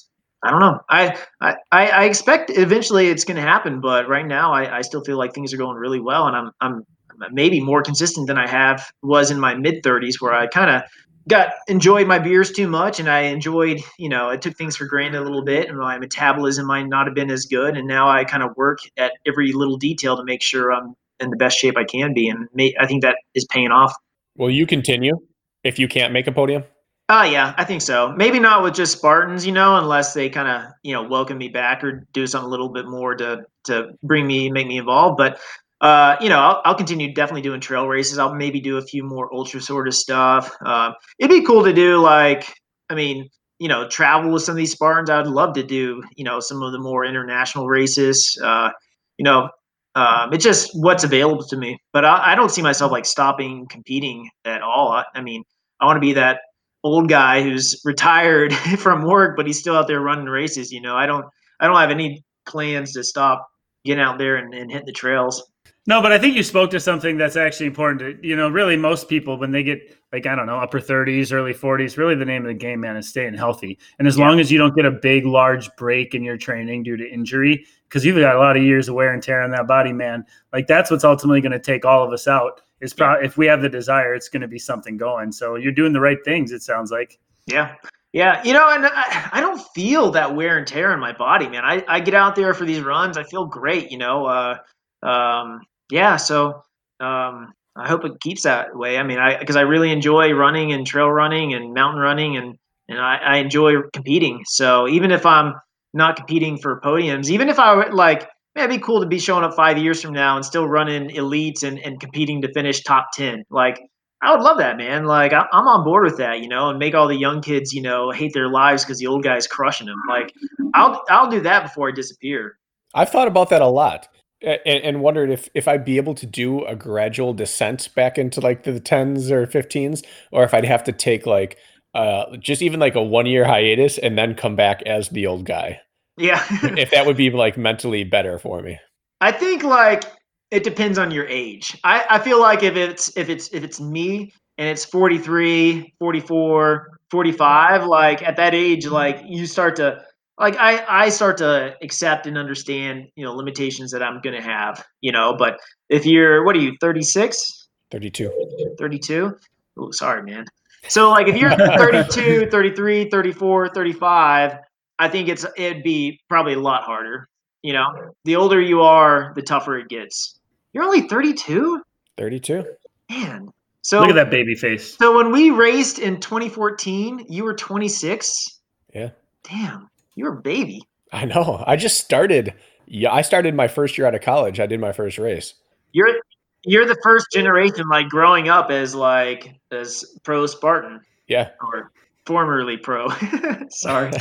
I don't know. I I, I expect eventually it's going to happen, but right now I, I still feel like things are going really well, and I'm I'm maybe more consistent than I have was in my mid 30s, where I kind of got enjoyed my beers too much, and I enjoyed you know I took things for granted a little bit, and my metabolism might not have been as good, and now I kind of work at every little detail to make sure I'm in the best shape I can be, and may, I think that is paying off. Will you continue if you can't make a podium? Oh yeah, I think so. Maybe not with just Spartans, you know, unless they kind of you know welcome me back or do something a little bit more to to bring me make me involved. But uh, you know, I'll, I'll continue definitely doing trail races. I'll maybe do a few more ultra sort of stuff. Um, it'd be cool to do like, I mean, you know, travel with some of these Spartans. I'd love to do, you know, some of the more international races. Uh, you know, um, it's just what's available to me. But I, I, don't see myself like stopping competing at all. I, I mean, I want to be that old guy who's retired from work, but he's still out there running races. You know, I don't, I don't have any plans to stop getting out there and, and hitting the trails. No, but I think you spoke to something that's actually important. To, you know, really, most people when they get like I don't know upper thirties, early forties, really the name of the game, man, is staying healthy. And as yeah. long as you don't get a big, large break in your training due to injury, because you've got a lot of years of wear and tear on that body, man. Like that's what's ultimately going to take all of us out. Is probably if we have the desire, it's going to be something going. So you're doing the right things. It sounds like. Yeah. Yeah, you know, and I, I, don't feel that wear and tear in my body, man. I, I get out there for these runs, I feel great, you know. Uh, um, yeah, so um, I hope it keeps that way. I mean, I because I really enjoy running and trail running and mountain running, and and I, I enjoy competing. So even if I'm not competing for podiums, even if I like, man, it'd be cool to be showing up five years from now and still running elites and, and competing to finish top 10. Like, I would love that, man. Like, I, am on board with that, you know, and make all the young kids, you know, hate their lives because the old guy's crushing them. Like, I'll, I'll do that before I disappear. I've thought about that a lot and, and wondered if if I'd be able to do a gradual descent back into like the tens or 15s, or if I'd have to take like uh just even like a one year hiatus and then come back as the old guy. Yeah. if that would be like mentally better for me. I think like it depends on your age. I, I feel like if it's if it's if it's me and it's 43, 44, 45, like at that age, like you start to like I, I start to accept and understand, you know, limitations that I'm going to have, you know, but if you're, what are you, 36? 32. 32? Oh, sorry, man. So like if you're 32, 33, 34, 35, I think it's, it'd be probably a lot harder. You know, the older you are, the tougher it gets. You're only 32? 32. Man. So look at that baby face. So when we raced in 2014, you were 26. Yeah. Damn. You're a baby. I know. I just started. Yeah, I started my first year out of college. I did my first race. You're you're the first generation like growing up as like as pro Spartan. Yeah. Or formerly pro. Sorry.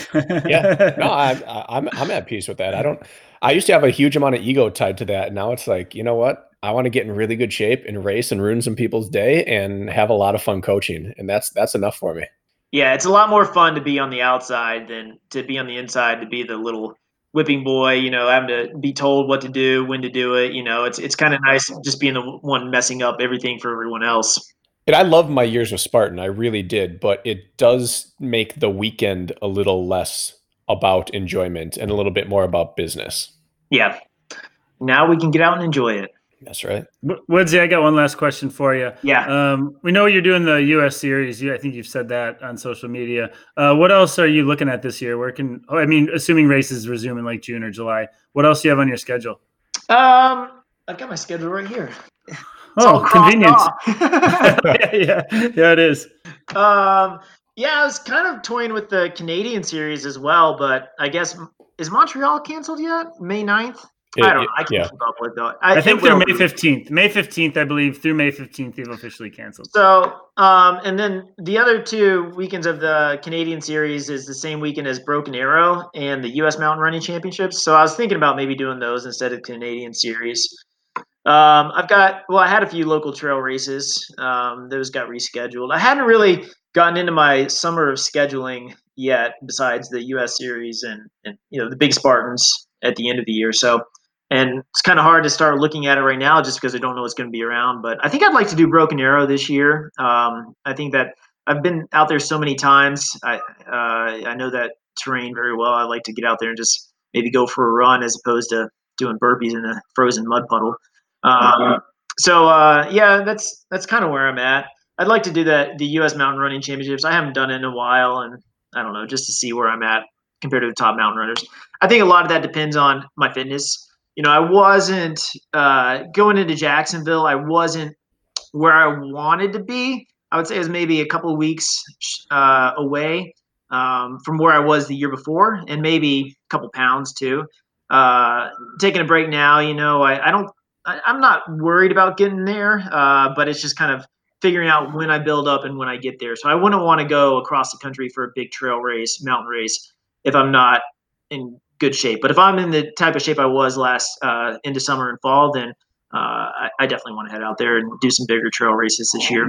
yeah. No, I'm I'm I'm at peace with that. I don't. I used to have a huge amount of ego tied to that. Now it's like, you know what? I want to get in really good shape and race and ruin some people's day and have a lot of fun coaching, and that's that's enough for me. Yeah, it's a lot more fun to be on the outside than to be on the inside to be the little whipping boy, you know, having to be told what to do, when to do it. You know, it's it's kind of nice just being the one messing up everything for everyone else. And I love my years with Spartan, I really did, but it does make the weekend a little less about enjoyment and a little bit more about business. Yeah. Now we can get out and enjoy it. That's right. Woodsy, I got one last question for you. Yeah. Um, we know you're doing the U.S. series. I think you've said that on social media. Uh, what else are you looking at this year? Where can oh, I mean, assuming races resume in like June or July, what else do you have on your schedule? Um, I've got my schedule right here. Oh, convenience. yeah, yeah, it is. Um, yeah, I was kind of toying with the Canadian series as well, but I guess is Montreal canceled yet? May 9th? It, I don't. It, I can't yeah. keep up with that. I, I think through May fifteenth. May fifteenth, I believe, through May fifteenth, they've officially canceled. So, um, and then the other two weekends of the Canadian series is the same weekend as Broken Arrow and the U.S. Mountain Running Championships. So I was thinking about maybe doing those instead of Canadian series. Um, I've got well, I had a few local trail races. Um, those got rescheduled. I hadn't really gotten into my summer of scheduling yet, besides the U.S. series and and you know the big Spartans at the end of the year. So and it's kind of hard to start looking at it right now just because I don't know what's going to be around. But I think I'd like to do Broken Arrow this year. Um, I think that I've been out there so many times. I uh, I know that terrain very well. I like to get out there and just maybe go for a run as opposed to doing burpees in a frozen mud puddle. Um, so uh, yeah, that's that's kind of where I'm at. I'd like to do that the U.S. Mountain Running Championships. I haven't done it in a while, and I don't know, just to see where I'm at compared to the top mountain runners. I think a lot of that depends on my fitness you know, I wasn't uh, going into Jacksonville. I wasn't where I wanted to be. I would say it was maybe a couple weeks uh, away um, from where I was the year before, and maybe a couple pounds too. Uh, taking a break now, you know, I, I don't, I, am not worried about getting there, uh, but it's just kind of figuring out when I build up and when I get there. So I wouldn't want to go across the country for a big trail race, mountain race, if I'm not in good shape. But if I'm in the type of shape I was last uh, into summer and fall, then uh, I, I, definitely want to head out there and do some bigger trail races this year.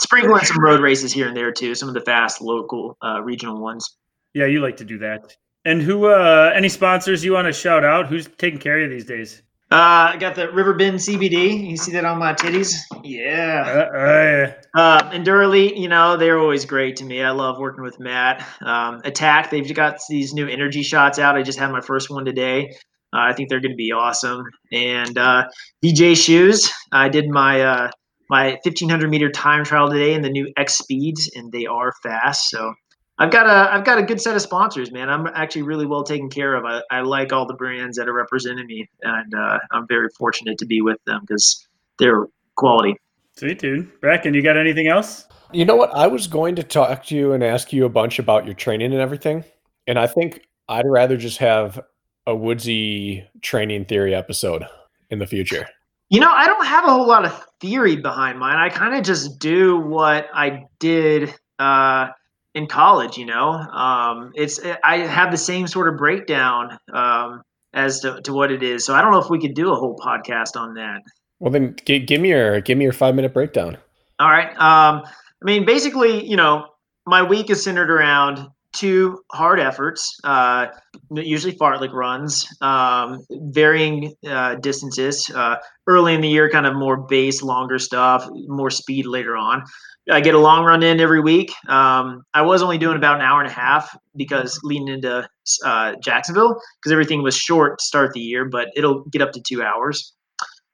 Sprinkle in some road races here and there too, some of the fast local uh, regional ones. Yeah, you like to do that. And who? Uh, any sponsors you want to shout out? Who's taking care of you these days? Uh, I got the Riverbend CBD. You see that on my titties? Yeah. Uh, uh, and Duralete, you know, they're always great to me. I love working with Matt. Um, Attack, they've got these new energy shots out. I just had my first one today. Uh, I think they're going to be awesome. And uh, VJ Shoes, I did my uh, my 1500 meter time trial today in the new X Speeds, and they are fast. So I've got a I've got a good set of sponsors, man. I'm actually really well taken care of. I, I like all the brands that are representing me, and uh, I'm very fortunate to be with them because they're quality. Sweet dude, Brakken, you got anything else? You know what? I was going to talk to you and ask you a bunch about your training and everything, and I think I'd rather just have a woodsy training theory episode in the future. You know, I don't have a whole lot of theory behind mine. I kind of just do what I did. Uh, in college. You know, um, it's I have the same sort of breakdown um, as to, to what it is. So I don't know if we could do a whole podcast on that. Well, then g- give me your give me your five minute breakdown. All right. Um, I mean, basically, you know, my week is centered around two hard efforts, uh, usually fartlek runs, um, varying uh, distances. Uh, early in the year, kind of more base, longer stuff, more speed later on. I get a long run in every week. Um, I was only doing about an hour and a half because leading into uh, Jacksonville because everything was short to start the year, but it'll get up to two hours.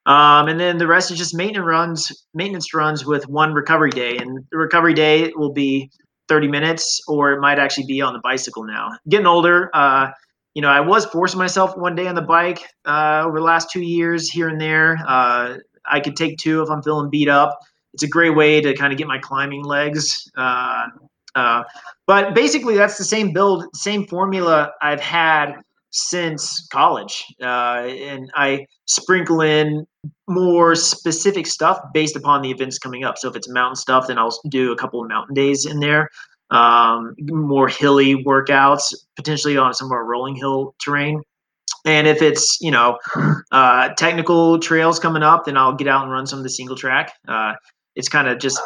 Um, and then the rest is just maintenance runs, maintenance runs with one recovery day, and the recovery day will be 30 minutes, or it might actually be on the bicycle now. Getting older, uh, you know, I was forcing myself one day on the bike uh, over the last two years here and there. Uh, I could take two if I'm feeling beat up it's a great way to kind of get my climbing legs. Uh, uh, but basically, that's the same build, same formula I've had since college, uh, and I sprinkle in more specific stuff based upon the events coming up. So if it's mountain stuff, then I'll do a couple of mountain days in there. Um, more hilly workouts, potentially on some more rolling hill terrain. And if it's you know uh, technical trails coming up, then I'll get out and run some of the single track. Uh, it's kind of just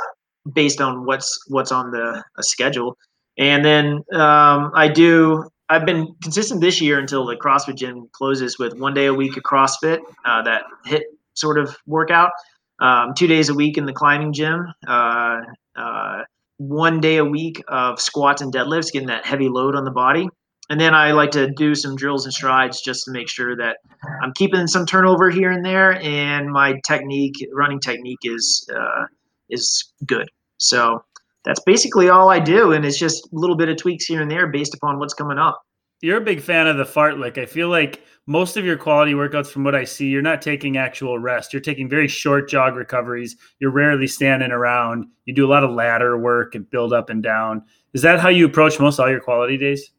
based on what's what's on the schedule. And then um, I do. I've been consistent this year until the CrossFit gym closes with one day a week of CrossFit, uh, that HIIT sort of workout. Um, two days a week in the climbing gym. Uh, uh, one day a week of squats and deadlifts, getting that heavy load on the body. And then I like to do some drills and strides just to make sure that I'm keeping some turnover here and there, and my technique, running technique, is uh, is good. So that's basically all I do, and it's just a little bit of tweaks here and there based upon what's coming up. You're a big fan of the fartlek. I feel like most of your quality workouts, from what I see, you're not taking actual rest. You're taking very short jog recoveries. You're rarely standing around. You do a lot of ladder work and build up and down. Is that how you approach most all your quality days?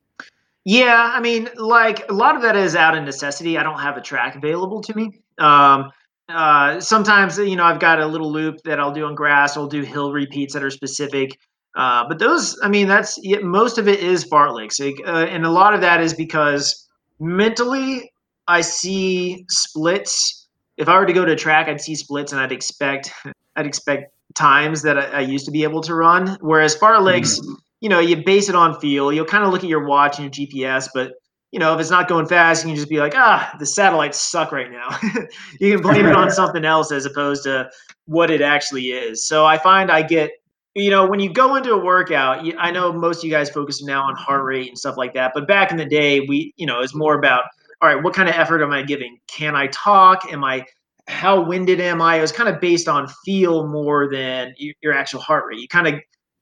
Yeah, I mean, like a lot of that is out of necessity. I don't have a track available to me. Um, uh, sometimes you know I've got a little loop that I'll do on grass. I'll do hill repeats that are specific. Uh, but those, I mean, that's most of it is fartleks, uh, and a lot of that is because mentally I see splits. If I were to go to a track, I'd see splits, and I'd expect I'd expect times that I, I used to be able to run. Whereas fartleks, mm-hmm. you know, you base it on feel. You'll kind of look at your watch and your GPS, but you know, if it's not going fast, you can just be like, ah, the satellites suck right now. you can blame it on something else as opposed to what it actually is. So I find I get, you know, when you go into a workout, I know most of you guys focus now on heart rate and stuff like that. But back in the day, we, you know, it's more about, all right, what kind of effort am I giving? Can I talk? Am I, how winded am I? It was kind of based on feel more than your actual heart rate. You kind of,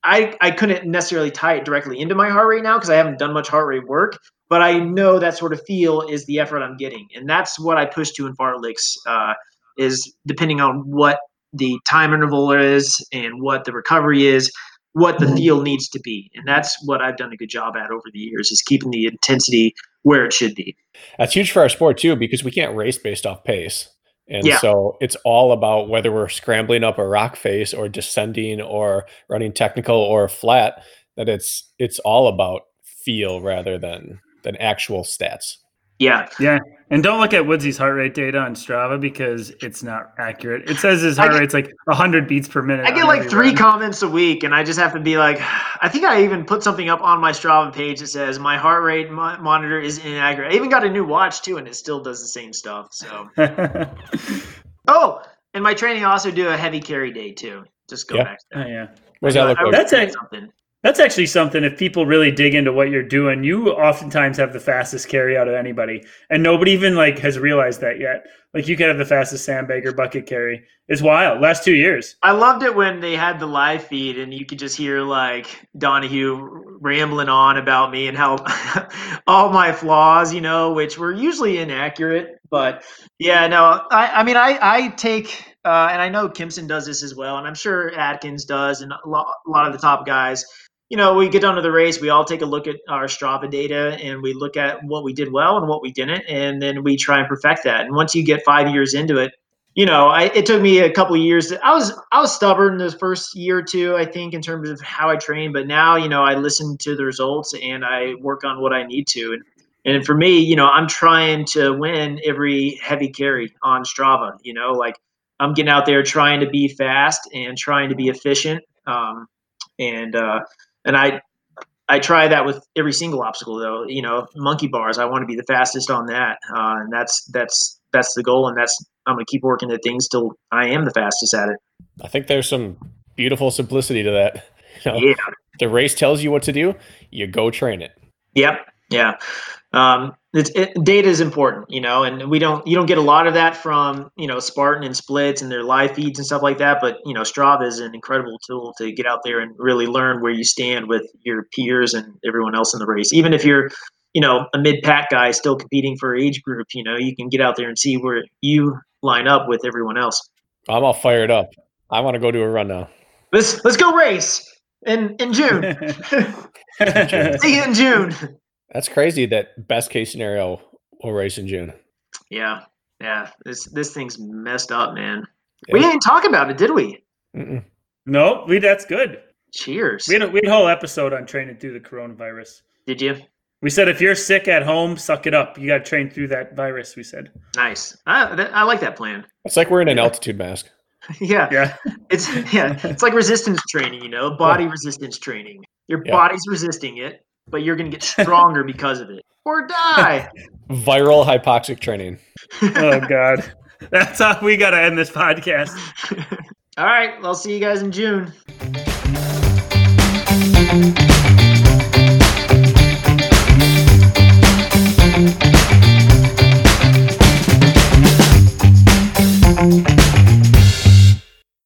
I, I couldn't necessarily tie it directly into my heart rate now because I haven't done much heart rate work but I know that sort of feel is the effort I'm getting, and that's what I push to in fartleks. Uh, is depending on what the time interval is and what the recovery is, what the feel needs to be, and that's what I've done a good job at over the years is keeping the intensity where it should be. That's huge for our sport too because we can't race based off pace. And Yeah. so it's all about whether we're scrambling up a rock face or descending or running technical or flat, that it's it's all about feel rather than than actual stats. Yeah. Yeah, and don't look at Woodsy's heart rate data on Strava because it's not accurate. It says his heart get- rate's like 100 beats per minute. I get like three run. comments a week, and I just have to be like, I think I even put something up on my Strava page that says my heart rate mo- monitor is inaccurate. I even got a new watch too, and it still does the same stuff. So, oh, and my training I also do a heavy carry day too. Just go Yeah. back. To Oh, yeah. What does I that look like? That's doing a- something. That's actually something. If people really dig into what you're doing, you oftentimes have the fastest carry out of anybody, and nobody even like has realized that yet. Like you could have the fastest sandbag or bucket carry. It's wild. Last two years. I loved it when they had the live feed and you could just hear like Donahue rambling on about me and how all my flaws, you know, which were usually inaccurate. But yeah, no, I, I mean, I, I take, uh, and I know Kempson does this as well, and I'm sure Atkins does, and a lot, a lot of the top guys. You know, we get down to the race, we all take a look at our Strava data and we look at what we did well and what we didn't, and then we try and perfect that. And once you get five years into it, you know, I, it took me a couple years. To, I was I was stubborn the first year or two, I think, in terms of how I trained. But now, you know, I listen to the results and I work on what I need to. And and for me, you know, I'm trying to win every heavy carry on Strava. You know, like I'm getting out there trying to be fast and trying to be efficient. Um, and uh, and I I try that with every single obstacle though. You know, monkey bars. I want to be the fastest on that, uh, and that's that's that's the goal, and that's I'm going to keep working at things till I am the fastest at it. I think there's some beautiful simplicity to that. You know, Yeah. The race tells you what to do, you go train it. Yep. Yeah. Um, it's, it, data is important, you know, and we don't you don't get a lot of that from you know Spartan and splits and their live feeds and stuff like that. But you know, Strava is an incredible tool to get out there and really learn where you stand with your peers and everyone else in the race. Even if you're you know a mid pack guy still competing for age group, you know, you can get out there and see where you line up with everyone else. I'm all fired up. I want to go do a run now. Let's let's go race in in June. See you in June. That's crazy that best case scenario will race in June. Yeah, yeah. This this thing's messed up, man. We didn't talk about it, did we? Mm-mm. no, we that's good. Cheers. We had, a, we had a whole episode on training through the coronavirus. Did you? We said if you're sick at home, suck it up. You got to train through that virus. We said, Nice. I, that, I like that plan. It's like we're in an altitude mask. yeah, yeah, it's yeah, it's like resistance training. You know, body resistance training. Your Yeah. body's resisting it, but you're gonna get stronger because of it, or die. Viral hypoxic training. oh god, that's how we got to end this podcast. All right. I'll see you guys in June.